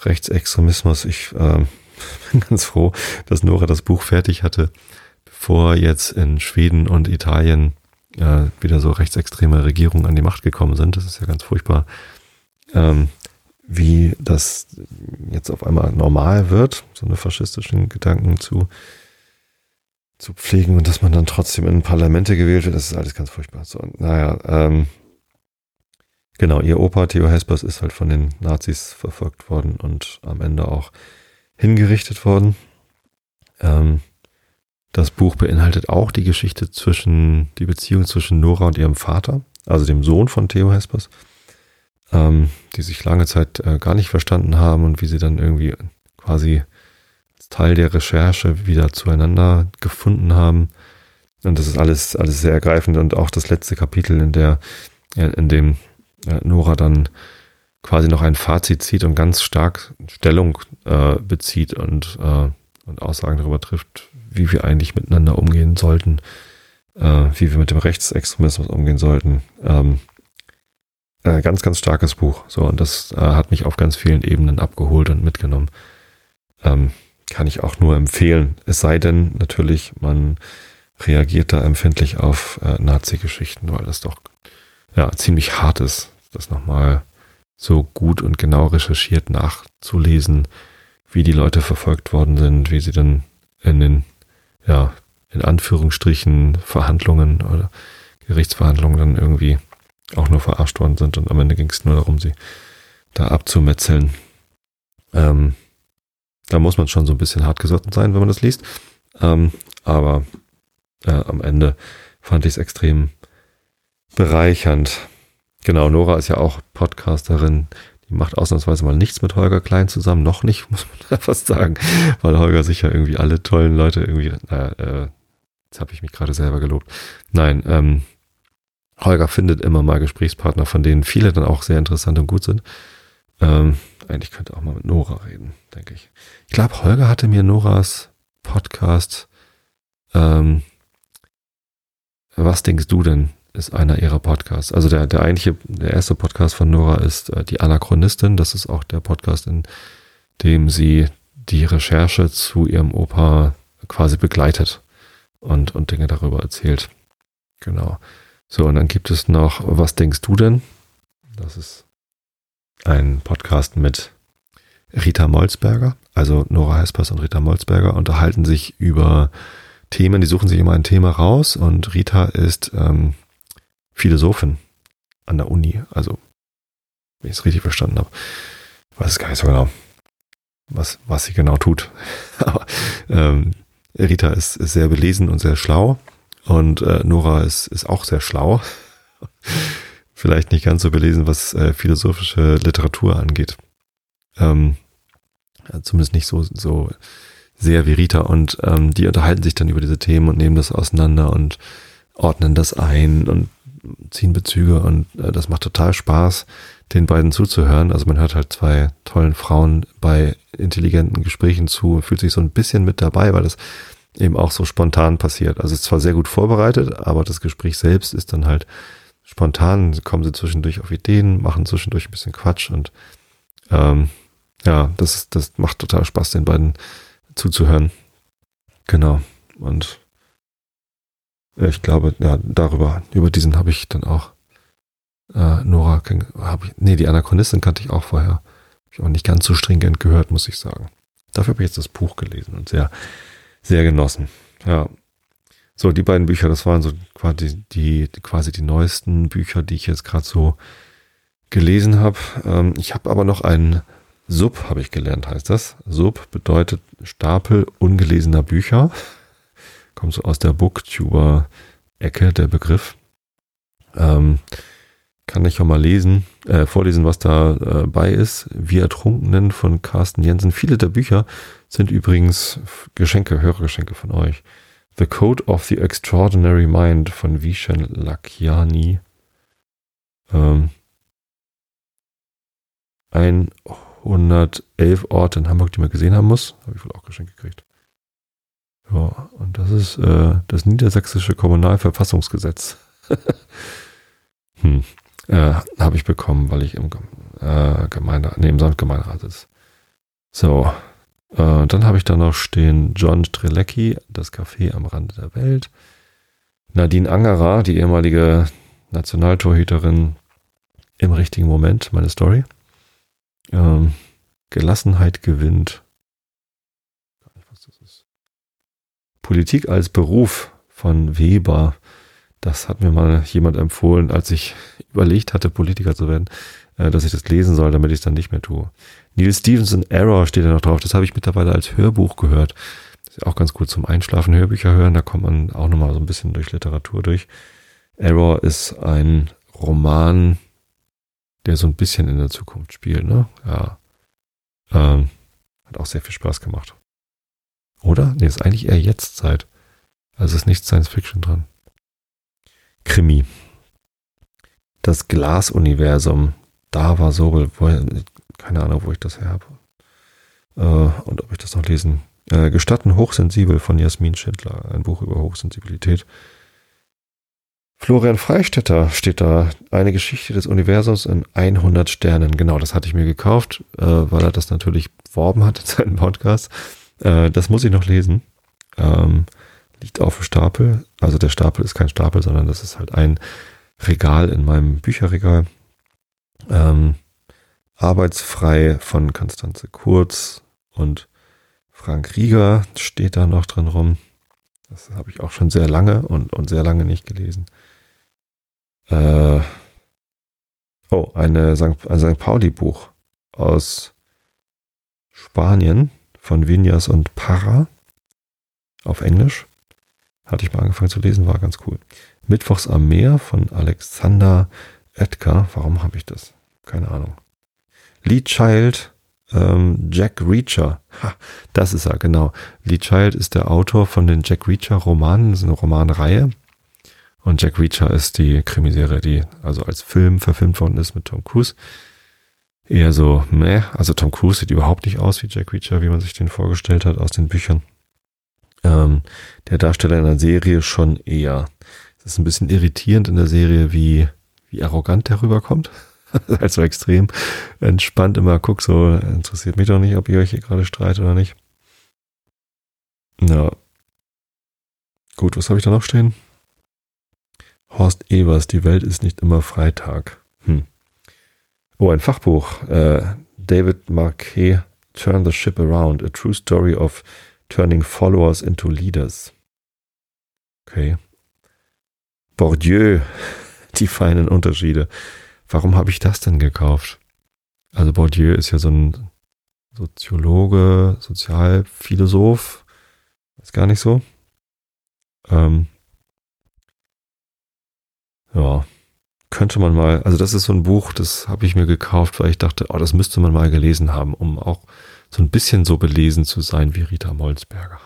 Rechtsextremismus. Ich äh, bin ganz froh, dass Nora das Buch fertig hatte, bevor jetzt in Schweden und Italien äh, wieder so rechtsextreme Regierungen an die Macht gekommen sind. Das ist ja ganz furchtbar. Ähm, wie das jetzt auf einmal normal wird, so eine faschistischen Gedanken zu, zu pflegen und dass man dann trotzdem in Parlamente gewählt wird, das ist alles ganz furchtbar. So, naja, ähm, genau, ihr Opa Theo Hespers ist halt von den Nazis verfolgt worden und am Ende auch hingerichtet worden. Ähm, das Buch beinhaltet auch die Geschichte zwischen, die Beziehung zwischen Nora und ihrem Vater, also dem Sohn von Theo Hespers ähm, die sich lange Zeit äh, gar nicht verstanden haben und wie sie dann irgendwie quasi als Teil der Recherche wieder zueinander gefunden haben. Und das ist alles, alles sehr ergreifend und auch das letzte Kapitel, in der, in dem äh, Nora dann quasi noch ein Fazit zieht und ganz stark Stellung äh, bezieht und, äh, und Aussagen darüber trifft, wie wir eigentlich miteinander umgehen sollten, äh, wie wir mit dem Rechtsextremismus umgehen sollten. Ähm, äh, ganz, ganz starkes Buch. So, und das äh, hat mich auf ganz vielen Ebenen abgeholt und mitgenommen. Ähm, kann ich auch nur empfehlen. Es sei denn, natürlich, man reagiert da empfindlich auf äh, Nazi-Geschichten, weil das doch ja ziemlich hart ist, das nochmal so gut und genau recherchiert nachzulesen, wie die Leute verfolgt worden sind, wie sie dann in den, ja, in Anführungsstrichen Verhandlungen oder Gerichtsverhandlungen dann irgendwie auch nur verarscht worden sind und am Ende ging es nur darum, sie da abzumetzeln. Ähm, da muss man schon so ein bisschen hartgesotten sein, wenn man das liest. Ähm, aber äh, am Ende fand ich es extrem bereichernd. Genau, Nora ist ja auch Podcasterin. Macht ausnahmsweise mal nichts mit Holger Klein zusammen. Noch nicht, muss man fast sagen, weil Holger sich ja irgendwie alle tollen Leute irgendwie, naja, äh, jetzt habe ich mich gerade selber gelobt. Nein, ähm, Holger findet immer mal Gesprächspartner, von denen viele dann auch sehr interessant und gut sind. Ähm, eigentlich könnte auch mal mit Nora reden, denke ich. Ich glaube, Holger hatte mir Noras Podcast ähm, Was denkst du denn? Ist einer ihrer Podcasts. Also der, der eigentliche, der erste Podcast von Nora ist äh, die Anachronistin. Das ist auch der Podcast, in dem sie die Recherche zu ihrem Opa quasi begleitet. und, und Dinge darüber erzählt. Genau. So, und dann gibt es noch, was denkst du denn? Das ist ein Podcast mit Rita Molzberger. Also Nora Hespers und Rita Molzberger unterhalten sich über Themen, die suchen sich immer ein Thema raus und Rita ist ähm, Philosophin an der Uni. Also, wenn ich es richtig verstanden habe, weiß es gar nicht so genau, was, was sie genau tut. Aber ähm, Rita ist, ist sehr belesen und sehr schlau und äh, Nora ist, ist auch sehr schlau. Vielleicht nicht ganz so belesen, was äh, philosophische Literatur angeht. Ähm, zumindest nicht so, so sehr wie Rita. Und ähm, die unterhalten sich dann über diese Themen und nehmen das auseinander und ordnen das ein und ziehen Bezüge. Und äh, das macht total Spaß, den beiden zuzuhören. Also man hört halt zwei tollen Frauen bei intelligenten Gesprächen zu, fühlt sich so ein bisschen mit dabei, weil das eben auch so spontan passiert. Also es ist zwar sehr gut vorbereitet, aber das Gespräch selbst ist dann halt spontan, kommen sie zwischendurch auf Ideen, machen zwischendurch ein bisschen Quatsch und ähm, ja, das, das macht total Spaß, den beiden zuzuhören. Genau. Und ich glaube, ja, darüber, über diesen habe ich dann auch äh, Nora, habe ich, nee, die Anachronistin kannte ich auch vorher. Habe ich auch nicht ganz so stringent gehört, muss ich sagen. Dafür habe ich jetzt das Buch gelesen und sehr, sehr genossen. Ja. So, die beiden Bücher, das waren so quasi die, quasi die neuesten Bücher, die ich jetzt gerade so gelesen habe. Ähm, ich habe aber noch einen Sub habe ich gelernt, heißt das. Sub bedeutet Stapel ungelesener Bücher. Kommt so aus der Booktuber-Ecke, der Begriff. Ähm, kann ich auch mal lesen, äh, vorlesen, was da äh, bei ist. Wir Ertrunkenen von Carsten Jensen. Viele der Bücher sind übrigens Geschenke, Hörergeschenke von euch. The Code of the Extraordinary Mind von Vishen Lakiani. Ähm, ein 111 Orte in Hamburg, die man gesehen haben muss. Habe ich wohl auch geschenkt gekriegt. Und das ist äh, das niedersächsische Kommunalverfassungsgesetz. hm. Äh, Habe ich bekommen, weil ich im äh, Gemeinde, nee, im Samtgemeinderat sitze. So. Äh, dann habe ich da noch stehen John Strelecki, das Café am Rande der Welt. Nadine Angerer, die ehemalige Nationaltorhüterin im richtigen Moment, meine Story. Ähm, Gelassenheit gewinnt. Was das ist. Politik als Beruf von Weber. Das hat mir mal jemand empfohlen, als ich überlegt hatte, Politiker zu werden, äh, dass ich das lesen soll, damit ich es dann nicht mehr tue. Neil Stevenson Error steht da noch drauf. Das habe ich mittlerweile als Hörbuch gehört. Das ist auch ganz gut zum Einschlafen, Hörbücher hören. Da kommt man auch nochmal so ein bisschen durch Literatur durch. Error ist ein Roman, der so ein bisschen in der Zukunft spielt, ne? Ja. Ähm, hat auch sehr viel Spaß gemacht. Oder? Nee, ist eigentlich eher Jetztzeit. Also ist nicht Science Fiction dran. Krimi. Das Glas-Universum. Da war Sobel. Keine Ahnung, wo ich das her habe. Äh, und ob ich das noch lesen. Äh, Gestatten hochsensibel von Jasmin Schindler. Ein Buch über Hochsensibilität. Florian Freistetter steht da, eine Geschichte des Universums in 100 Sternen. Genau, das hatte ich mir gekauft, äh, weil er das natürlich beworben hat in seinem Podcast. Äh, das muss ich noch lesen. Ähm, liegt auf dem Stapel. Also der Stapel ist kein Stapel, sondern das ist halt ein Regal in meinem Bücherregal. Ähm, Arbeitsfrei von Konstanze Kurz und Frank Rieger steht da noch drin rum. Das habe ich auch schon sehr lange und, und sehr lange nicht gelesen. Äh, oh, eine St. ein St. Pauli-Buch aus Spanien von Vinyas und Parra auf Englisch. Hatte ich mal angefangen zu lesen, war ganz cool. Mittwochs am Meer von Alexander Edgar. Warum habe ich das? Keine Ahnung. Lee Child, ähm, Jack Reacher. Ha, das ist er, genau. Lee Child ist der Autor von den Jack Reacher Romanen. Das ist eine Romanreihe. Und Jack Reacher ist die Krimiserie, die also als Film verfilmt worden ist mit Tom Cruise. Eher so, meh. Also Tom Cruise sieht überhaupt nicht aus wie Jack Reacher, wie man sich den vorgestellt hat aus den Büchern. Ähm, der Darsteller in der Serie schon eher. Es ist ein bisschen irritierend in der Serie, wie, wie arrogant der rüberkommt. also extrem entspannt immer, guck so, interessiert mich doch nicht, ob ihr euch hier gerade streitet oder nicht. Ja, Gut, was habe ich da noch stehen? Horst Evers, die Welt ist nicht immer Freitag. Oh, ein Fachbuch. Äh, David Marquet, Turn the Ship Around, a true story of turning followers into leaders. Okay. Bourdieu, die feinen Unterschiede. Warum habe ich das denn gekauft? Also Bourdieu ist ja so ein Soziologe, Sozialphilosoph. Ist gar nicht so. Ähm, ja, könnte man mal, also das ist so ein Buch, das habe ich mir gekauft, weil ich dachte, oh, das müsste man mal gelesen haben, um auch so ein bisschen so belesen zu sein wie Rita Molzberger.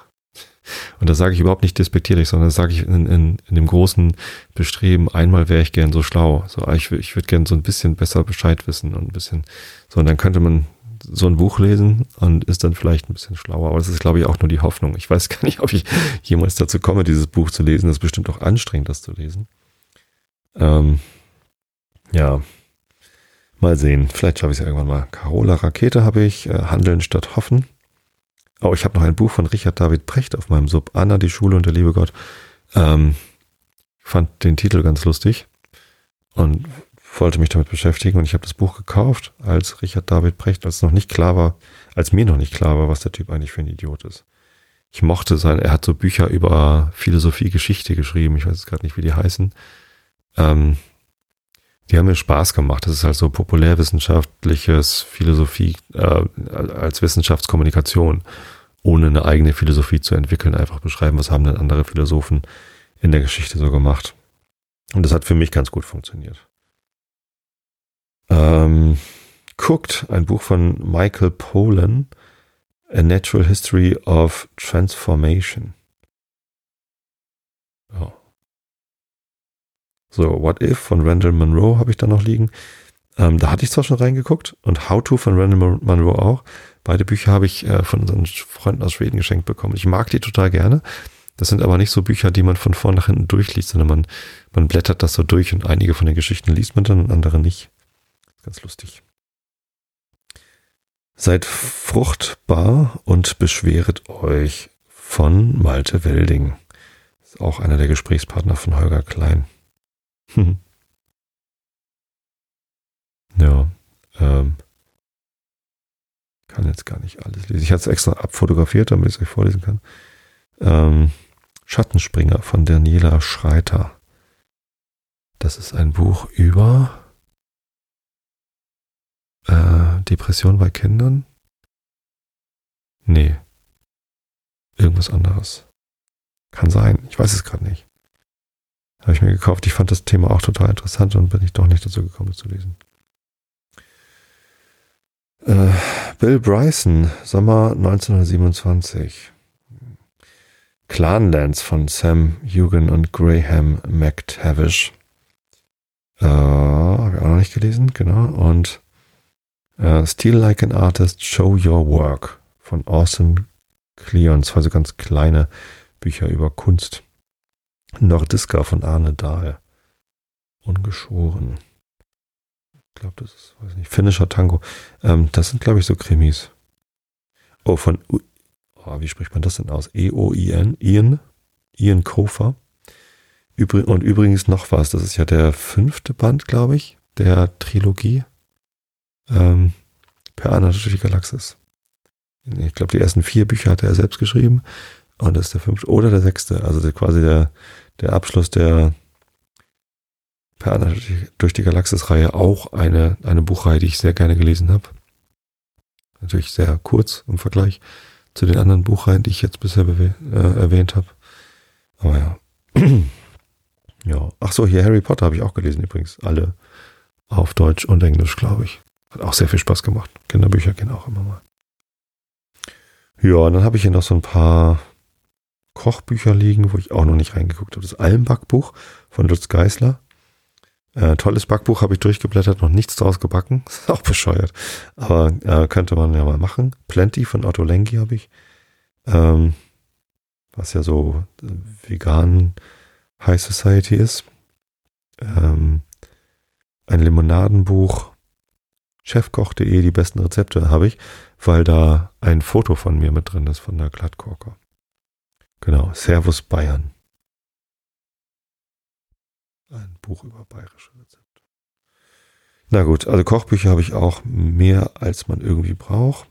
Und das sage ich überhaupt nicht despektierlich, sondern das sage ich in, in, in dem großen Bestreben, einmal wäre ich gern so schlau. So, ich, ich würde gern so ein bisschen besser Bescheid wissen und ein bisschen, so, und dann könnte man so ein Buch lesen und ist dann vielleicht ein bisschen schlauer. Aber das ist, glaube ich, auch nur die Hoffnung. Ich weiß gar nicht, ob ich jemals dazu komme, dieses Buch zu lesen. Das ist bestimmt auch anstrengend, das zu lesen. Ähm, ja, mal sehen. Vielleicht schaffe ich es irgendwann mal. Carola Rakete habe ich, äh, Handeln statt Hoffen. Oh, ich habe noch ein Buch von Richard David Precht auf meinem Sub. Anna, die Schule und der liebe Gott. Ähm, fand den Titel ganz lustig und wollte mich damit beschäftigen. Und ich habe das Buch gekauft, als Richard David Precht, als noch nicht klar war, als mir noch nicht klar war, was der Typ eigentlich für ein Idiot ist. Ich mochte sein, er hat so Bücher über Philosophie, Geschichte geschrieben. Ich weiß jetzt gerade nicht, wie die heißen. Ähm, die haben mir Spaß gemacht. Das ist halt so populärwissenschaftliches Philosophie äh, als Wissenschaftskommunikation, ohne eine eigene Philosophie zu entwickeln, einfach beschreiben, was haben denn andere Philosophen in der Geschichte so gemacht. Und das hat für mich ganz gut funktioniert. Ähm, Cooked, ein Buch von Michael Pollan, A Natural History of Transformation. Ja. So, What If von Randall Monroe habe ich da noch liegen. Ähm, da hatte ich zwar schon reingeguckt und How To von Randall Monroe auch. Beide Bücher habe ich äh, von unseren Freunden aus Schweden geschenkt bekommen. Ich mag die total gerne. Das sind aber nicht so Bücher, die man von vorn nach hinten durchliest, sondern man, man blättert das so durch und einige von den Geschichten liest man dann und andere nicht. Ganz lustig. Seid fruchtbar und beschweret euch von Malte Welding. Ist auch einer der Gesprächspartner von Holger Klein. Ja, ähm, kann jetzt gar nicht alles lesen. Ich hatte es extra abfotografiert, damit ich es euch vorlesen kann. Ähm, Schattenspringer von Daniela Schreiter. Das ist ein Buch über äh, Depression bei Kindern. Nee. Irgendwas anderes. Kann sein. Ich weiß es gerade nicht. Habe ich mir gekauft. Ich fand das Thema auch total interessant und bin ich doch nicht dazu gekommen, das zu lesen. Äh, Bill Bryson, Sommer 1927. Clanlands von Sam Hugan und Graham McTavish. Äh, Habe ich auch noch nicht gelesen, genau. Und äh, Steal Like an Artist, Show Your Work von Awesome Cleon. Zwei so ganz kleine Bücher über Kunst. Nordiska von Arne Dahl. Ungeschoren. Ich glaube, das ist, weiß nicht, finnischer Tango. Ähm, das sind, glaube ich, so Krimis. Oh, von, oh, wie spricht man das denn aus? E-O-I-N, Ian, Ian Kofer. Übr und übrigens noch was, das ist ja der fünfte Band, glaube ich, der Trilogie. Ähm, per Anna Galaxis. Ich glaube, die ersten vier Bücher hat er selbst geschrieben. Und das ist der fünfte oder der sechste. Also quasi der, der Abschluss der Per Anna durch die Galaxis-Reihe auch eine, eine Buchreihe, die ich sehr gerne gelesen habe. Natürlich sehr kurz im Vergleich zu den anderen Buchreihen, die ich jetzt bisher äh, erwähnt habe. Aber ja. ja. Ach so, hier Harry Potter habe ich auch gelesen übrigens. Alle auf Deutsch und Englisch, glaube ich. Hat auch sehr viel Spaß gemacht. Kinderbücher gehen auch immer mal. Ja, und dann habe ich hier noch so ein paar Kochbücher liegen, wo ich auch noch nicht reingeguckt habe. Das Almbackbuch von Lutz Geisler. Äh, tolles Backbuch habe ich durchgeblättert, noch nichts draus gebacken. Ist auch bescheuert. Aber äh, könnte man ja mal machen. Plenty von Otto Lengi habe ich. Ähm, was ja so äh, vegan High Society ist. Ähm, ein Limonadenbuch. Chefkoch.de, die besten Rezepte habe ich, weil da ein Foto von mir mit drin ist von der Glattkorker. Genau, Servus Bayern. Ein Buch über bayerische Rezepte. Na gut, also Kochbücher habe ich auch mehr, als man irgendwie braucht.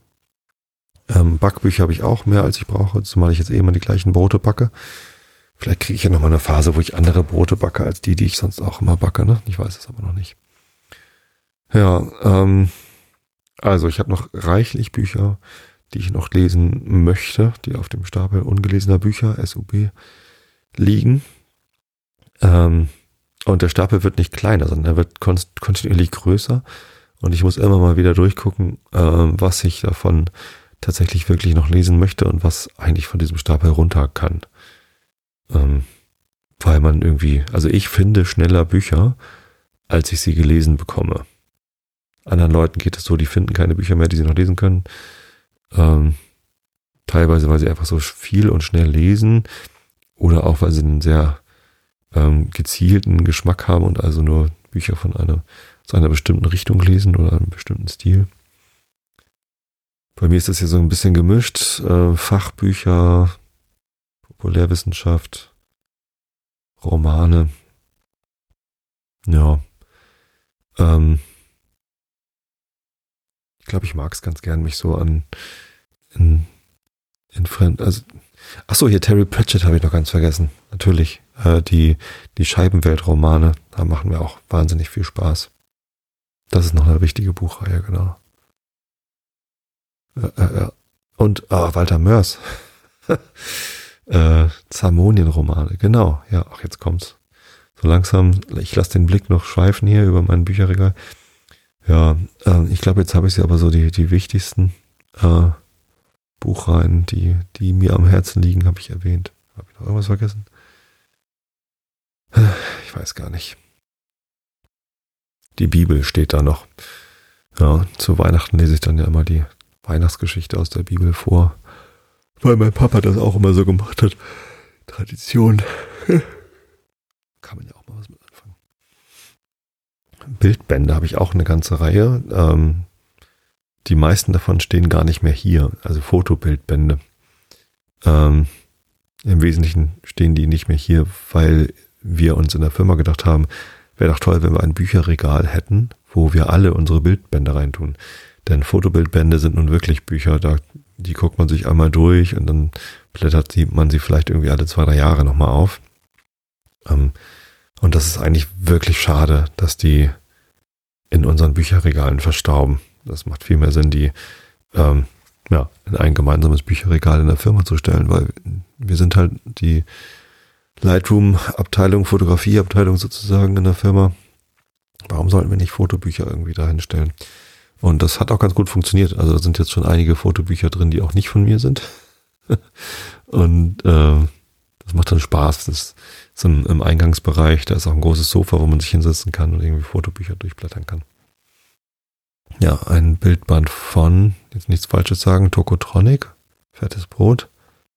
Ähm, Backbücher habe ich auch mehr, als ich brauche, zumal ich jetzt eh immer die gleichen Brote backe. Vielleicht kriege ich ja nochmal eine Phase, wo ich andere Brote backe, als die, die ich sonst auch immer backe. Ne? Ich weiß es aber noch nicht. Ja, ähm, also ich habe noch reichlich Bücher, die ich noch lesen möchte, die auf dem Stapel ungelesener Bücher, SUB, liegen. Ähm, und der Stapel wird nicht kleiner, sondern er wird kontinuierlich größer. Und ich muss immer mal wieder durchgucken, ähm, was ich davon tatsächlich wirklich noch lesen möchte und was eigentlich von diesem Stapel runter kann. Ähm, weil man irgendwie, also ich finde schneller Bücher, als ich sie gelesen bekomme. Anderen Leuten geht es so, die finden keine Bücher mehr, die sie noch lesen können. Ähm, teilweise, weil sie einfach so viel und schnell lesen oder auch, weil sie einen sehr ähm, gezielten Geschmack haben und also nur Bücher von einer, aus einer bestimmten Richtung lesen oder einem bestimmten Stil. Bei mir ist das hier so ein bisschen gemischt. Äh, Fachbücher, Populärwissenschaft, Romane. Ja. Ähm, ich glaube, ich mag es ganz gern, mich so an in, in Fremd, also ach so, hier Terry Pratchett habe ich noch ganz vergessen. Natürlich, äh, die, die Scheibenweltromane, da machen wir auch wahnsinnig viel Spaß. Das ist noch eine wichtige Buchreihe, genau. Äh, äh, und ah, Walter Mörs. äh, Zarmonien-Romane, genau. Ja, ach, jetzt kommt's. So langsam, ich lasse den Blick noch schweifen hier über mein Bücherregal. Ja, äh, ich glaube, jetzt habe ich sie aber so die, die wichtigsten äh, Buchreihen, die, die mir am Herzen liegen, habe ich erwähnt. Habe ich noch irgendwas vergessen? Ich weiß gar nicht. Die Bibel steht da noch. Ja, zu Weihnachten lese ich dann ja immer die Weihnachtsgeschichte aus der Bibel vor. Weil mein Papa das auch immer so gemacht hat. Tradition. Kann man ja auch mal was mit Bildbände habe ich auch eine ganze Reihe. Ähm, die meisten davon stehen gar nicht mehr hier, also Fotobildbände. Ähm, Im Wesentlichen stehen die nicht mehr hier, weil wir uns in der Firma gedacht haben, wäre doch toll, wenn wir ein Bücherregal hätten, wo wir alle unsere Bildbände reintun. Denn Fotobildbände sind nun wirklich Bücher, da, die guckt man sich einmal durch und dann blättert man sie vielleicht irgendwie alle zwei, drei Jahre nochmal auf. Ähm, und das ist eigentlich wirklich schade, dass die in unseren Bücherregalen verstauben. Das macht viel mehr Sinn, die ähm, ja, in ein gemeinsames Bücherregal in der Firma zu stellen, weil wir sind halt die Lightroom-Abteilung, Fotografie-Abteilung sozusagen in der Firma. Warum sollten wir nicht Fotobücher irgendwie dahin stellen? Und das hat auch ganz gut funktioniert. Also da sind jetzt schon einige Fotobücher drin, die auch nicht von mir sind. Und äh, das macht dann Spaß. Das ist im, im Eingangsbereich, da ist auch ein großes Sofa, wo man sich hinsetzen kann und irgendwie Fotobücher durchblättern kann. Ja, ein Bildband von, jetzt nichts Falsches sagen, Tokotronic, fettes Brot.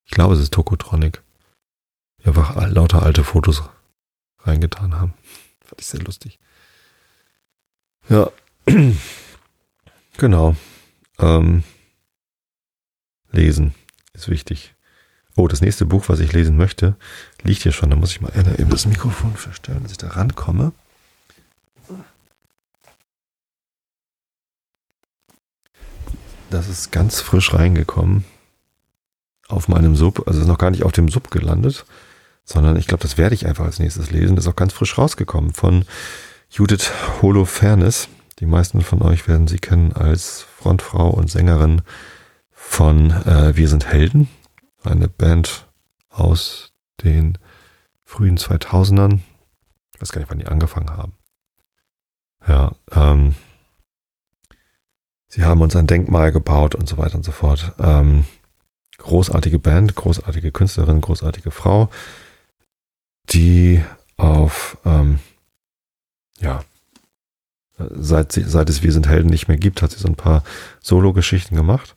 Ich glaube, es ist Tokotronic. Die einfach lauter alte Fotos reingetan haben. Fand ich sehr lustig. Ja, genau. Ähm, lesen ist wichtig. Oh, das nächste Buch, was ich lesen möchte, liegt hier schon. Da muss ich mal eben das Mikrofon verstellen, dass ich da rankomme. Das ist ganz frisch reingekommen auf meinem Sub. Also ist noch gar nicht auf dem Sub gelandet, sondern ich glaube, das werde ich einfach als nächstes lesen. Das ist auch ganz frisch rausgekommen von Judith Holofernes. Die meisten von euch werden sie kennen als Frontfrau und Sängerin von äh, Wir sind Helden eine Band aus den frühen 2000ern. Ich weiß gar nicht, wann die angefangen haben. Ja, ähm, sie haben uns ein Denkmal gebaut und so weiter und so fort. Ähm, großartige Band, großartige Künstlerin, großartige Frau, die auf, ähm, ja, seit, seit es Wir sind Helden nicht mehr gibt, hat sie so ein paar Solo-Geschichten gemacht.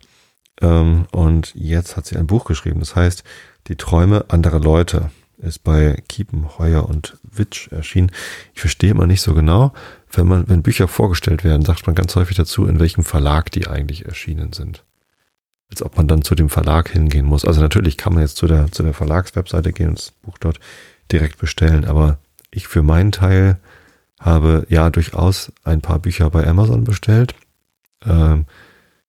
Ähm, und jetzt hat sie ein Buch geschrieben. Das heißt, Die Träume anderer Leute ist bei Kiepen, Heuer und Witsch erschienen. Ich verstehe immer nicht so genau, wenn man, wenn Bücher vorgestellt werden, sagt man ganz häufig dazu, in welchem Verlag die eigentlich erschienen sind. Als ob man dann zu dem Verlag hingehen muss. Also natürlich kann man jetzt zu der, zu der Verlagswebseite gehen und das Buch dort direkt bestellen, aber ich für meinen Teil habe ja durchaus ein paar Bücher bei Amazon bestellt. Ähm,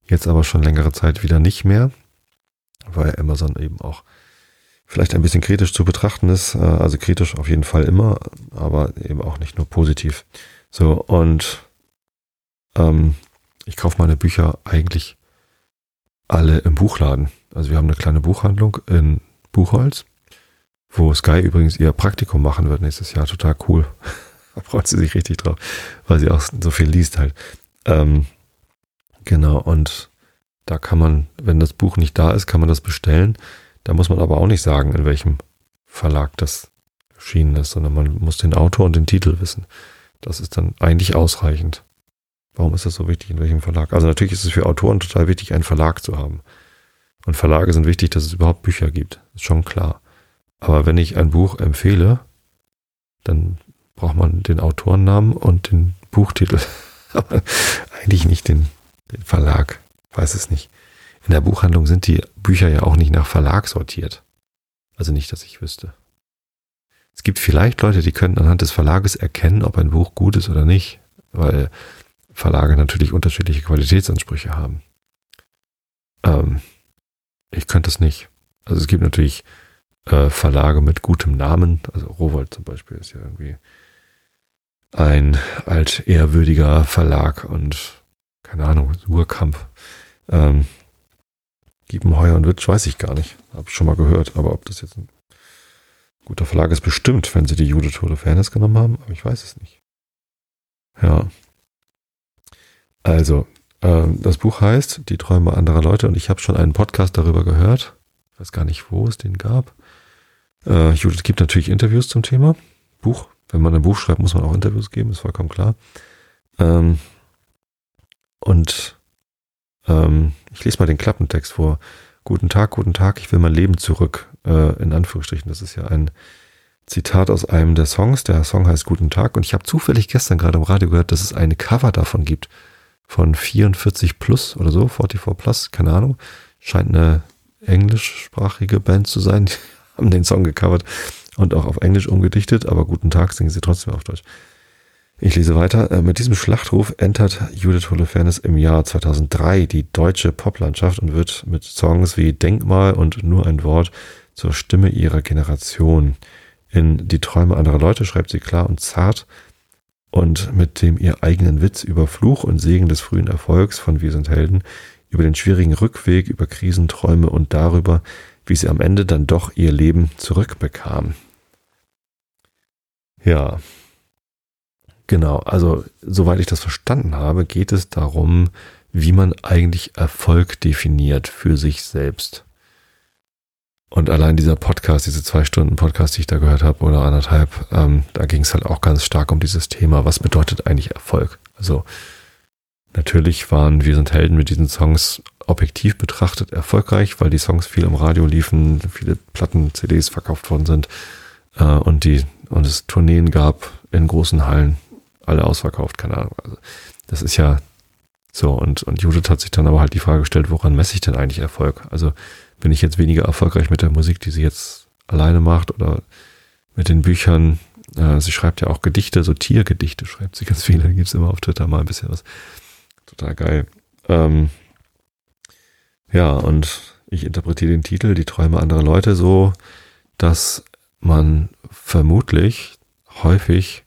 jetzt aber schon längere Zeit wieder nicht mehr, weil Amazon eben auch vielleicht ein bisschen kritisch zu betrachten ist. Äh, also kritisch auf jeden Fall immer, aber eben auch nicht nur positiv. So, und ähm, ich kaufe meine Bücher eigentlich alle im Buchladen. Also wir haben eine kleine Buchhandlung in Buchholz, wo Sky übrigens ihr Praktikum machen wird nächstes Jahr. Total cool. da freut sie sich richtig drauf, weil sie auch so viel liest halt. Ähm, genau, und da kann man, wenn das Buch nicht da ist, kann man das bestellen. Da muss man aber auch nicht sagen, in welchem Verlag das erschienen ist, sondern man muss den Autor und den Titel wissen. Das ist dann eigentlich ausreichend. Warum ist das so wichtig, in welchem Verlag? Also natürlich ist es für Autoren total wichtig, einen Verlag zu haben. Und Verlage sind wichtig, dass es überhaupt Bücher gibt. Ist schon klar. Aber wenn ich ein Buch empfehle, dann braucht man den Autorennamen und den Buchtitel. Aber eigentlich nicht den, den Verlag. Weiß es nicht. In der Buchhandlung sind die Bücher ja auch nicht nach Verlag sortiert. Also nicht, dass ich wüsste. Es gibt vielleicht Leute, die können anhand des Verlages erkennen, ob ein Buch gut ist oder nicht, weil Verlage natürlich unterschiedliche Qualitätsansprüche haben. Ähm, ich könnte es nicht. Also es gibt natürlich äh, Verlage mit gutem Namen. Also Rowold zum Beispiel ist ja irgendwie ein altehrwürdiger Verlag und keine Ahnung, Urkampf. Ähm, Giebenheuer und Witsch weiß ich gar nicht. Habe ich schon mal gehört. Aber ob das jetzt ein guter Verlag ist, bestimmt, wenn sie die Jude Tode Fairness genommen haben. Aber ich weiß es nicht. Ja. Also, äh, das Buch heißt Die Träume anderer Leute und ich habe schon einen Podcast darüber gehört. Ich weiß gar nicht, wo es den gab. Äh, Judith gibt natürlich Interviews zum Thema. Buch. Wenn man ein Buch schreibt, muss man auch Interviews geben, ist vollkommen klar. Ähm, und ähm, ich lese mal den Klappentext vor. Guten Tag, guten Tag, ich will mein Leben zurück. Äh, in Anführungsstrichen. Das ist ja ein Zitat aus einem der Songs. Der Song heißt Guten Tag. Und ich habe zufällig gestern gerade im Radio gehört, dass es eine Cover davon gibt von 44 Plus oder so, 44 Plus, keine Ahnung. Scheint eine englischsprachige Band zu sein. Die haben den Song gecovert und auch auf Englisch umgedichtet, aber guten Tag singen sie trotzdem auf Deutsch. Ich lese weiter. Äh, mit diesem Schlachtruf entert Judith Holofernes im Jahr 2003 die deutsche Poplandschaft und wird mit Songs wie Denkmal und Nur ein Wort zur Stimme ihrer Generation. In Die Träume anderer Leute schreibt sie klar und zart, und mit dem ihr eigenen Witz über Fluch und Segen des frühen Erfolgs von Wir sind Helden, über den schwierigen Rückweg, über Krisenträume und darüber, wie sie am Ende dann doch ihr Leben zurückbekam. Ja, genau, also soweit ich das verstanden habe, geht es darum, wie man eigentlich Erfolg definiert für sich selbst. Und allein dieser Podcast, diese zwei Stunden Podcast, die ich da gehört habe, oder anderthalb, ähm, da ging es halt auch ganz stark um dieses Thema, was bedeutet eigentlich Erfolg? Also natürlich waren Wir sind Helden mit diesen Songs objektiv betrachtet erfolgreich, weil die Songs viel im Radio liefen, viele Platten, CDs verkauft worden sind äh, und die und es Tourneen gab in großen Hallen, alle ausverkauft, keine Ahnung. Also das ist ja so und und Judith hat sich dann aber halt die Frage gestellt, woran messe ich denn eigentlich Erfolg? Also bin ich jetzt weniger erfolgreich mit der Musik, die sie jetzt alleine macht oder mit den Büchern. Äh, sie schreibt ja auch Gedichte, so Tiergedichte schreibt sie ganz viele. Da gibt es immer auf Twitter mal ein bisschen was. Total geil. Ähm, ja, und ich interpretiere den Titel Die Träume anderer Leute so, dass man vermutlich häufig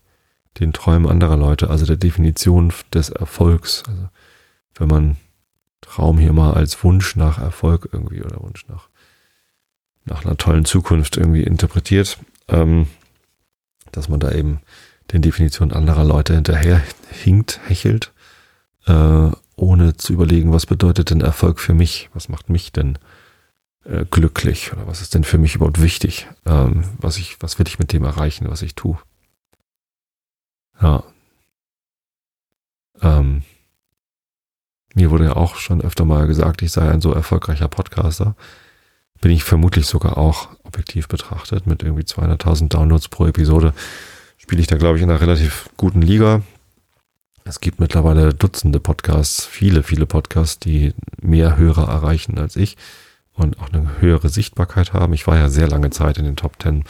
den Träumen anderer Leute, also der Definition des Erfolgs, also wenn man Traum hier mal als Wunsch nach Erfolg irgendwie oder Wunsch nach, nach einer tollen Zukunft irgendwie interpretiert, ähm, dass man da eben den Definitionen anderer Leute hinterher hinkt, hechelt, äh, ohne zu überlegen, was bedeutet denn Erfolg für mich? Was macht mich denn äh, glücklich? Oder was ist denn für mich überhaupt wichtig? Ähm, was ich, was will ich mit dem erreichen, was ich tue? Ja. Ähm, mir wurde ja auch schon öfter mal gesagt, ich sei ein so erfolgreicher Podcaster. Bin ich vermutlich sogar auch objektiv betrachtet mit irgendwie 200.000 Downloads pro Episode. Spiele ich da, glaube ich, in einer relativ guten Liga. Es gibt mittlerweile Dutzende Podcasts, viele, viele Podcasts, die mehr Hörer erreichen als ich und auch eine höhere Sichtbarkeit haben. Ich war ja sehr lange Zeit in den Top 10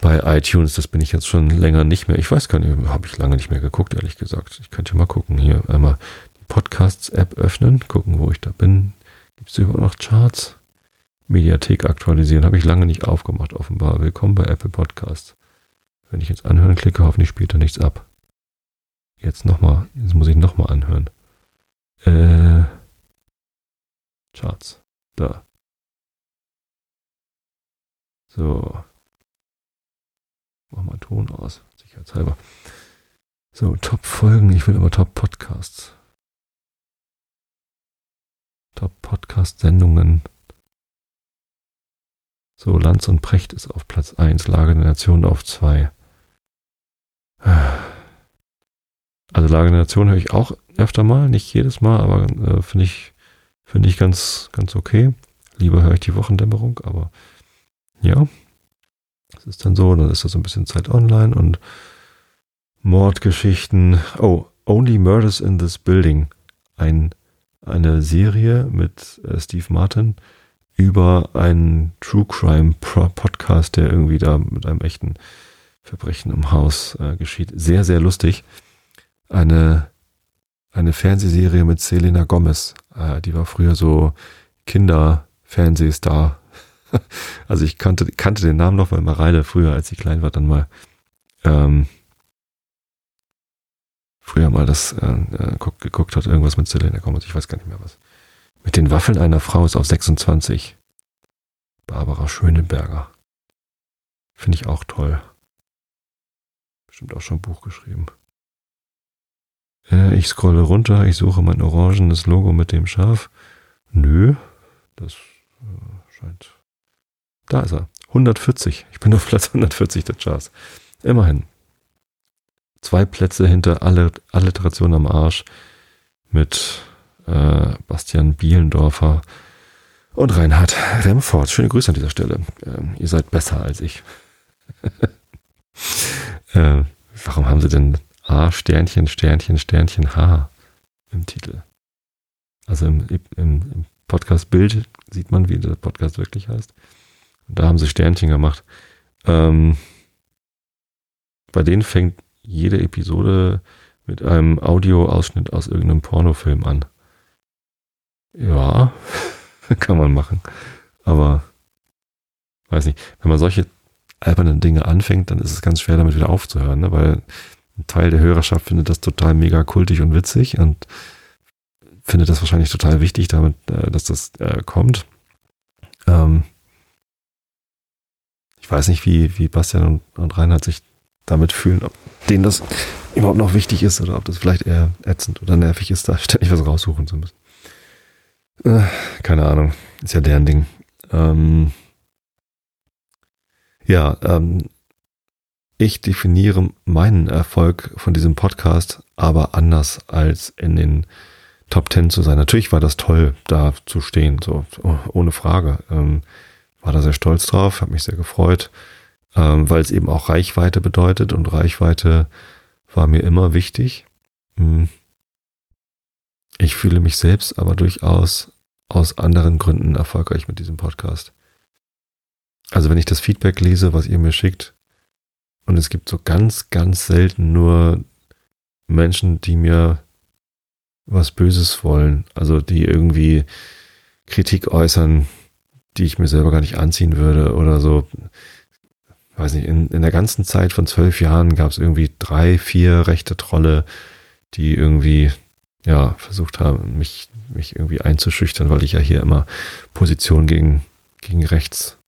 bei iTunes. Das bin ich jetzt schon länger nicht mehr. Ich weiß gar nicht, habe ich lange nicht mehr geguckt, ehrlich gesagt. Ich könnte mal gucken. Hier einmal Podcasts-App öffnen, gucken, wo ich da bin. Gibt es überhaupt noch Charts? Mediathek aktualisieren. Habe ich lange nicht aufgemacht, offenbar. Willkommen bei Apple Podcasts. Wenn ich jetzt anhören klicke, hoffentlich spielt er nichts ab. Jetzt nochmal, jetzt muss ich nochmal anhören. Äh, Charts. Da. So. Mach mal Ton aus, sicherheitshalber. So, Top-Folgen. Ich will immer Top-Podcasts. Top-Podcast-Sendungen. So, Lanz und Precht ist auf Platz 1, Lage der Nation auf 2. Also Lage der Nation höre ich auch öfter mal, nicht jedes Mal, aber äh, finde ich, finde ich ganz, ganz okay. Lieber höre ich die Wochendämmerung, aber ja, das ist dann so, dann ist da so ein bisschen Zeit online und Mordgeschichten. Oh, Only Murders in this Building. Ein, eine Serie mit äh, Steve Martin über einen True Crime Podcast, der irgendwie da mit einem echten Verbrechen im Haus äh, geschieht. Sehr, sehr lustig. Eine, eine Fernsehserie mit Selena Gomez. Äh, die war früher so Kinderfernsehstar. also ich kannte, kannte den Namen noch, weil Mareile früher, als sie klein war, dann mal ähm, früher mal das äh, äh geguckt hat, irgendwas mit Selena Gomez, ich weiß gar nicht mehr was. Mit den Waffeln einer Frau ist auf 26. Barbara Schöneberger. Finde ich auch toll. Bestimmt auch schon ein Buch geschrieben. Äh, ich scrolle runter, ich suche mein orangenes Logo mit dem Schaf. Nö, das äh, scheint. Da ist er. 140. Ich bin auf Platz 140 der Charts. Immerhin. Zwei Plätze hinter alle Alliteration am Arsch mit äh, Bastian Bielendorfer und Reinhard Remford. Schöne Grüße an dieser Stelle. Ähm, ihr seid besser als ich. äh, warum haben sie denn A, Sternchen, Sternchen, Sternchen, H im Titel? Also im, im, im Podcast-Bild sieht man, wie der Podcast wirklich heißt. Und da haben sie Sternchen gemacht. Ähm, bei denen fängt jede Episode mit einem Audioausschnitt aus irgendeinem Pornofilm an. Ja, kann man machen. Aber weiß nicht, wenn man solche albernen Dinge anfängt, dann ist es ganz schwer, damit wieder aufzuhören, ne? weil ein Teil der Hörerschaft findet das total mega kultig und witzig und findet das wahrscheinlich total wichtig, damit, äh, dass das äh, kommt. Ähm ich weiß nicht, wie, wie Bastian und, und Reinhard sich damit fühlen, ob denen das überhaupt noch wichtig ist oder ob das vielleicht eher ätzend oder nervig ist, da ständig was raussuchen zu müssen. Äh, keine Ahnung. Ist ja deren Ding. Ähm, ja, ähm, ich definiere meinen Erfolg von diesem Podcast aber anders als in den Top Ten zu sein. Natürlich war das toll, da zu stehen, so ohne Frage. Ähm, war da sehr stolz drauf, habe mich sehr gefreut, ähm, weil es eben auch Reichweite bedeutet und Reichweite war mir immer wichtig. Hm. Ich fühle mich selbst aber durchaus aus anderen Gründen erfolgreich mit diesem Podcast. Also wenn ich das Feedback lese, was ihr mir schickt, und es gibt so ganz, ganz selten nur Menschen, die mir was Böses wollen, also die irgendwie Kritik äußern, die ich mir selber gar nicht anziehen würde oder so. Weiß nicht, in, in der ganzen Zeit von zwölf Jahren gab es irgendwie drei, vier rechte Trolle, die irgendwie ja, versucht haben, mich, mich irgendwie einzuschüchtern, weil ich ja hier immer Position gegen, gegen rechts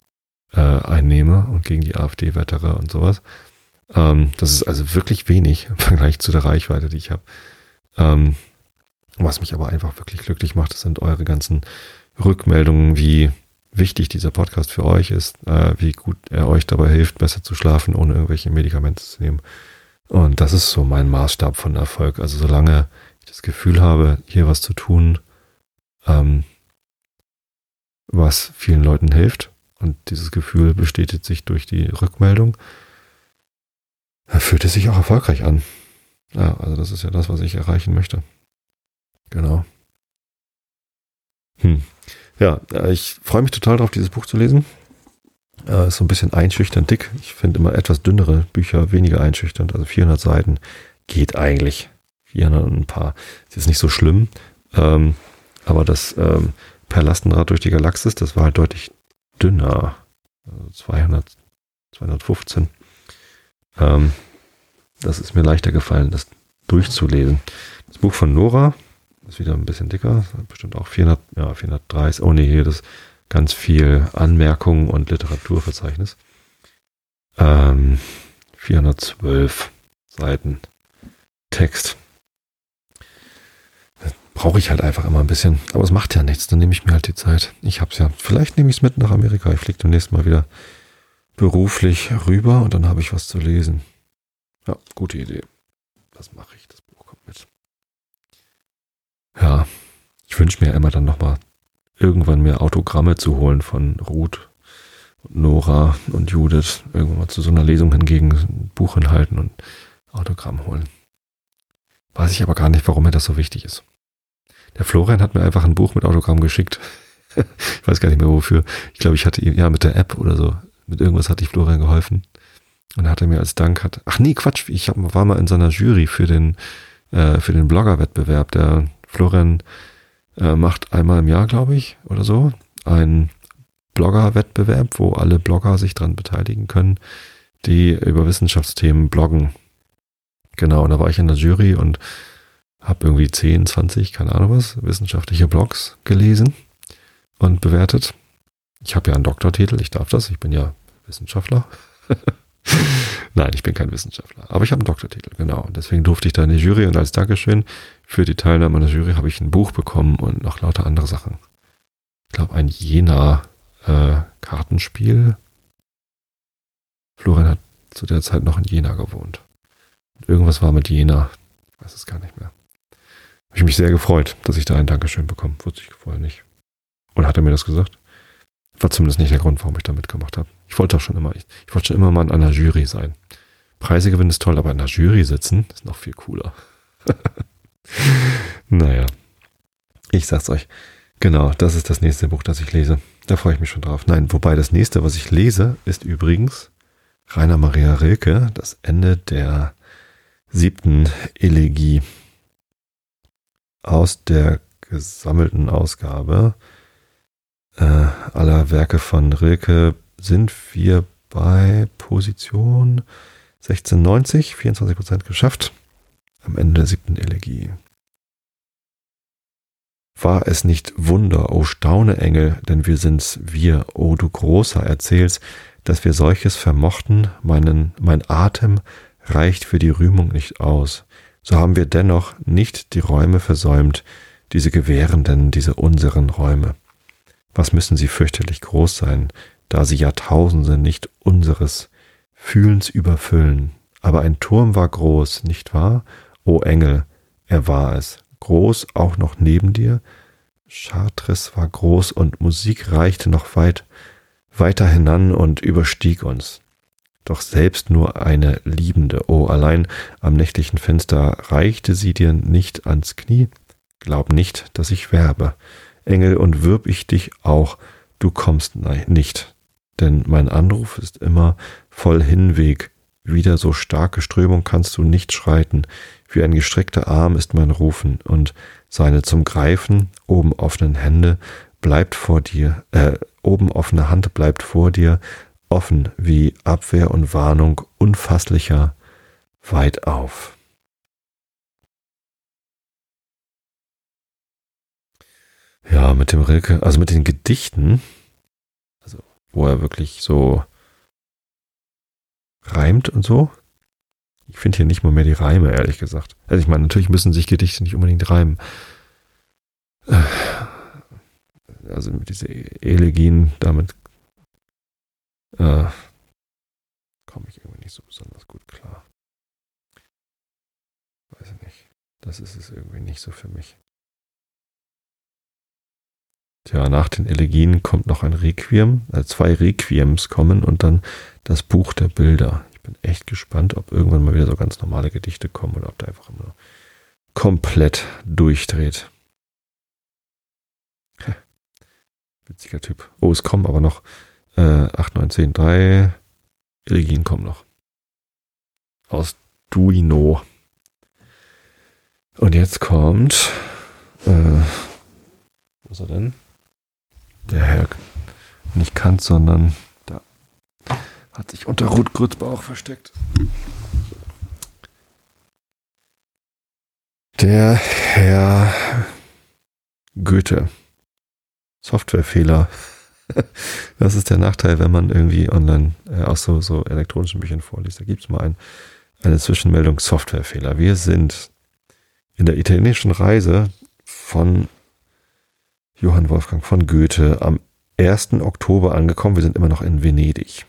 äh, einnehme und gegen die AfD wettere und sowas. Ähm, das ist also wirklich wenig im Vergleich zu der Reichweite, die ich habe. Ähm, was mich aber einfach wirklich glücklich macht, das sind eure ganzen Rückmeldungen, wie wichtig dieser Podcast für euch ist, äh, wie gut er euch dabei hilft, besser zu schlafen, ohne irgendwelche Medikamente zu nehmen. Und das ist so mein Maßstab von Erfolg. Also solange das Gefühl habe, hier was zu tun, ähm, was vielen Leuten hilft. Und dieses Gefühl bestätigt sich durch die Rückmeldung. Fühlt es sich auch erfolgreich an. Ja, also das ist ja das, was ich erreichen möchte. Genau. Hm. Ja, ich freue mich total darauf, dieses Buch zu lesen. Äh, ist so ein bisschen einschüchternd dick. Ich finde immer etwas dünnere Bücher weniger einschüchternd. Also 400 Seiten geht eigentlich. 400 und ein paar. Ist jetzt nicht so schlimm. Ähm, aber das ähm, Per Lastenrad durch die Galaxis, das war halt deutlich dünner. Also 200, 215. Ähm, das ist mir leichter gefallen, das durchzulesen. Das Buch von Nora ist wieder ein bisschen dicker, bestimmt auch 400, ja, 430. Oh nee, hier das ganz viel Anmerkungen und Literaturverzeichnis. Ähm, 412 Seiten Text. Brauche ich halt einfach immer ein bisschen. Aber es macht ja nichts, dann nehme ich mir halt die Zeit. Ich hab's ja. Vielleicht nehme ich es mit nach Amerika. Ich fliege demnächst mal wieder beruflich rüber und dann habe ich was zu lesen. Ja, gute Idee. Was mache ich? Das Buch kommt mit. Ja, ich wünsche mir immer dann nochmal irgendwann mehr Autogramme zu holen von Ruth Nora und Judith. Irgendwann mal zu so einer Lesung hingegen ein Buch hinhalten und Autogramm holen. Weiß ich aber gar nicht, warum mir das so wichtig ist. Der Florian hat mir einfach ein Buch mit Autogramm geschickt. ich weiß gar nicht mehr wofür. Ich glaube, ich hatte ihm, ja, mit der App oder so. Mit irgendwas hatte ich Florian geholfen. Und er hatte mir als Dank hat, ach nee, Quatsch, ich hab, war mal in seiner Jury für den, äh, für den Blogger-Wettbewerb. Der Florian äh, macht einmal im Jahr, glaube ich, oder so, einen Blogger-Wettbewerb, wo alle Blogger sich dran beteiligen können, die über Wissenschaftsthemen bloggen. Genau, und da war ich in der Jury und habe irgendwie 10, 20, keine Ahnung was, wissenschaftliche Blogs gelesen und bewertet. Ich habe ja einen Doktortitel, ich darf das, ich bin ja Wissenschaftler. Nein, ich bin kein Wissenschaftler, aber ich habe einen Doktortitel, genau. Und deswegen durfte ich da in die Jury und als Dankeschön für die Teilnahme an der Jury habe ich ein Buch bekommen und noch lauter andere Sachen. Ich glaube, ein Jena-Kartenspiel. Äh, Florian hat zu der Zeit noch in Jena gewohnt. Und irgendwas war mit Jena. Ich weiß es gar nicht mehr. Habe ich mich sehr gefreut, dass ich da ein Dankeschön bekomme. Wusste ich vorher nicht. Und hat er mir das gesagt? War zumindest nicht der Grund, warum ich da mitgemacht habe. Ich wollte auch schon immer, ich, ich wollte schon immer mal in einer Jury sein. Preise gewinnen ist toll, aber in einer Jury sitzen ist noch viel cooler. naja. Ich sag's euch. Genau, das ist das nächste Buch, das ich lese. Da freue ich mich schon drauf. Nein, wobei das nächste, was ich lese, ist übrigens Rainer Maria Rilke, das Ende der siebten Elegie aus der gesammelten Ausgabe äh, aller Werke von Rilke sind wir bei Position 1690, 24 Prozent geschafft, am Ende der siebten Elegie. War es nicht Wunder, o staune Engel, denn wir sind's wir, o du großer, erzählst, dass wir solches vermochten, meinen, mein Atem reicht für die Rühmung nicht aus so haben wir dennoch nicht die Räume versäumt, diese gewährenden, diese unseren Räume. Was müssen sie fürchterlich groß sein, da sie Jahrtausende nicht unseres Fühlens überfüllen. Aber ein Turm war groß, nicht wahr? O Engel, er war es. Groß auch noch neben dir? Chartres war groß und Musik reichte noch weit, weiter hinan und überstieg uns doch selbst nur eine Liebende. Oh, allein am nächtlichen Fenster reichte sie dir nicht ans Knie. Glaub nicht, dass ich werbe. Engel, und wirb ich dich auch, du kommst nicht. Denn mein Anruf ist immer voll Hinweg. Wieder so starke Strömung kannst du nicht schreiten. Wie ein gestreckter Arm ist mein Rufen, und seine zum Greifen oben offenen Hände bleibt vor dir, äh, oben offene Hand bleibt vor dir, offen wie Abwehr und Warnung unfasslicher weit auf. Ja, mit dem Rilke, also mit den Gedichten, also wo er wirklich so reimt und so. Ich finde hier nicht mal mehr die Reime, ehrlich gesagt. Also ich meine, natürlich müssen sich Gedichte nicht unbedingt reimen. Also mit diese Elegien, damit äh, komme ich irgendwie nicht so besonders gut klar. Weiß ich nicht. Das ist es irgendwie nicht so für mich. Tja, nach den Elegien kommt noch ein Requiem, äh, zwei Requiems kommen und dann das Buch der Bilder. Ich bin echt gespannt, ob irgendwann mal wieder so ganz normale Gedichte kommen oder ob der einfach immer komplett durchdreht. Witziger Typ. Oh, es kommen aber noch Äh, 8, 9, 10, 3. Elegien kommen noch. Aus Duino. Und jetzt kommt. Äh, wo ist er denn? Der Herr. Nicht Kant, sondern da. Hat sich unter Ruth Grützbauch versteckt. Der Herr Goethe. Softwarefehler. Das ist der Nachteil, wenn man irgendwie online äh, aus so, so elektronischen Büchern vorliest. Da gibt es mal ein, eine Zwischenmeldung Softwarefehler. Wir sind in der italienischen Reise von Johann Wolfgang von Goethe am 1. Oktober angekommen. Wir sind immer noch in Venedig.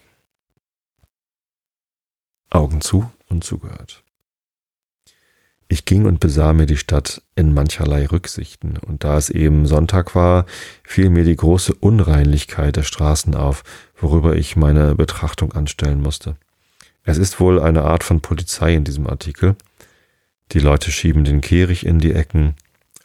Augen zu und zugehört. Ich ging und besah mir die Stadt in mancherlei Rücksichten, und da es eben Sonntag war, fiel mir die große Unreinlichkeit der Straßen auf, worüber ich meine Betrachtung anstellen musste. Es ist wohl eine Art von Polizei in diesem Artikel. Die Leute schieben den Kehricht in die Ecken,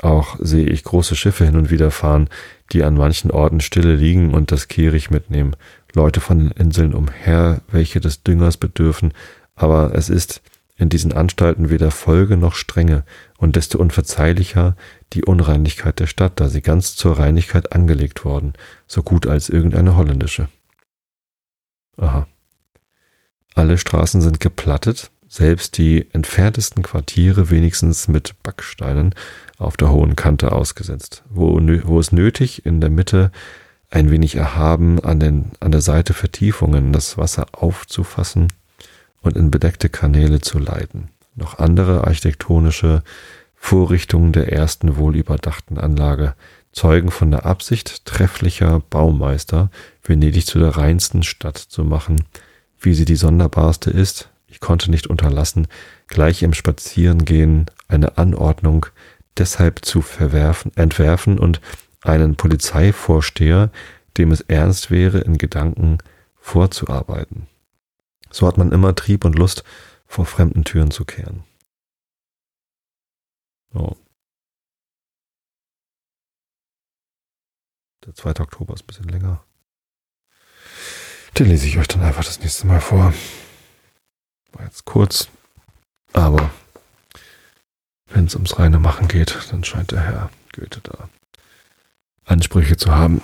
auch sehe ich große Schiffe hin und wieder fahren, die an manchen Orten stille liegen und das Kehricht mitnehmen, Leute von den Inseln umher, welche des Düngers bedürfen, aber es ist in diesen Anstalten weder Folge noch Strenge und desto unverzeihlicher die Unreinlichkeit der Stadt, da sie ganz zur Reinigkeit angelegt worden, so gut als irgendeine holländische. Aha. Alle Straßen sind geplattet, selbst die entferntesten Quartiere wenigstens mit Backsteinen auf der hohen Kante ausgesetzt, wo, wo es nötig in der Mitte ein wenig erhaben an, den, an der Seite Vertiefungen das Wasser aufzufassen und in bedeckte Kanäle zu leiten. Noch andere architektonische Vorrichtungen der ersten wohlüberdachten Anlage zeugen von der Absicht trefflicher Baumeister, Venedig zu der reinsten Stadt zu machen, wie sie die sonderbarste ist. Ich konnte nicht unterlassen, gleich im Spazierengehen eine Anordnung deshalb zu verwerfen, entwerfen und einen Polizeivorsteher, dem es ernst wäre, in Gedanken vorzuarbeiten. So hat man immer Trieb und Lust, vor fremden Türen zu kehren. So. Der 2. Oktober ist ein bisschen länger. Den lese ich euch dann einfach das nächste Mal vor. War jetzt kurz, aber wenn es ums reine Machen geht, dann scheint der Herr Goethe da Ansprüche zu haben.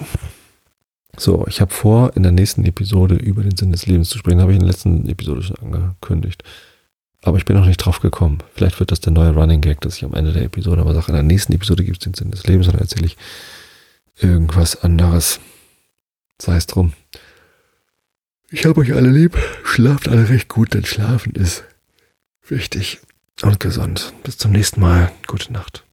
So, ich habe vor, in der nächsten Episode über den Sinn des Lebens zu sprechen. Habe ich in der letzten Episode schon angekündigt. Aber ich bin noch nicht drauf gekommen. Vielleicht wird das der neue Running Gag, dass ich am Ende der Episode aber sage, in der nächsten Episode gibt es den Sinn des Lebens und dann erzähle ich irgendwas anderes. Sei es drum. Ich habe euch alle lieb. Schlaft alle recht gut, denn Schlafen ist wichtig und gesund. Bis zum nächsten Mal. Gute Nacht.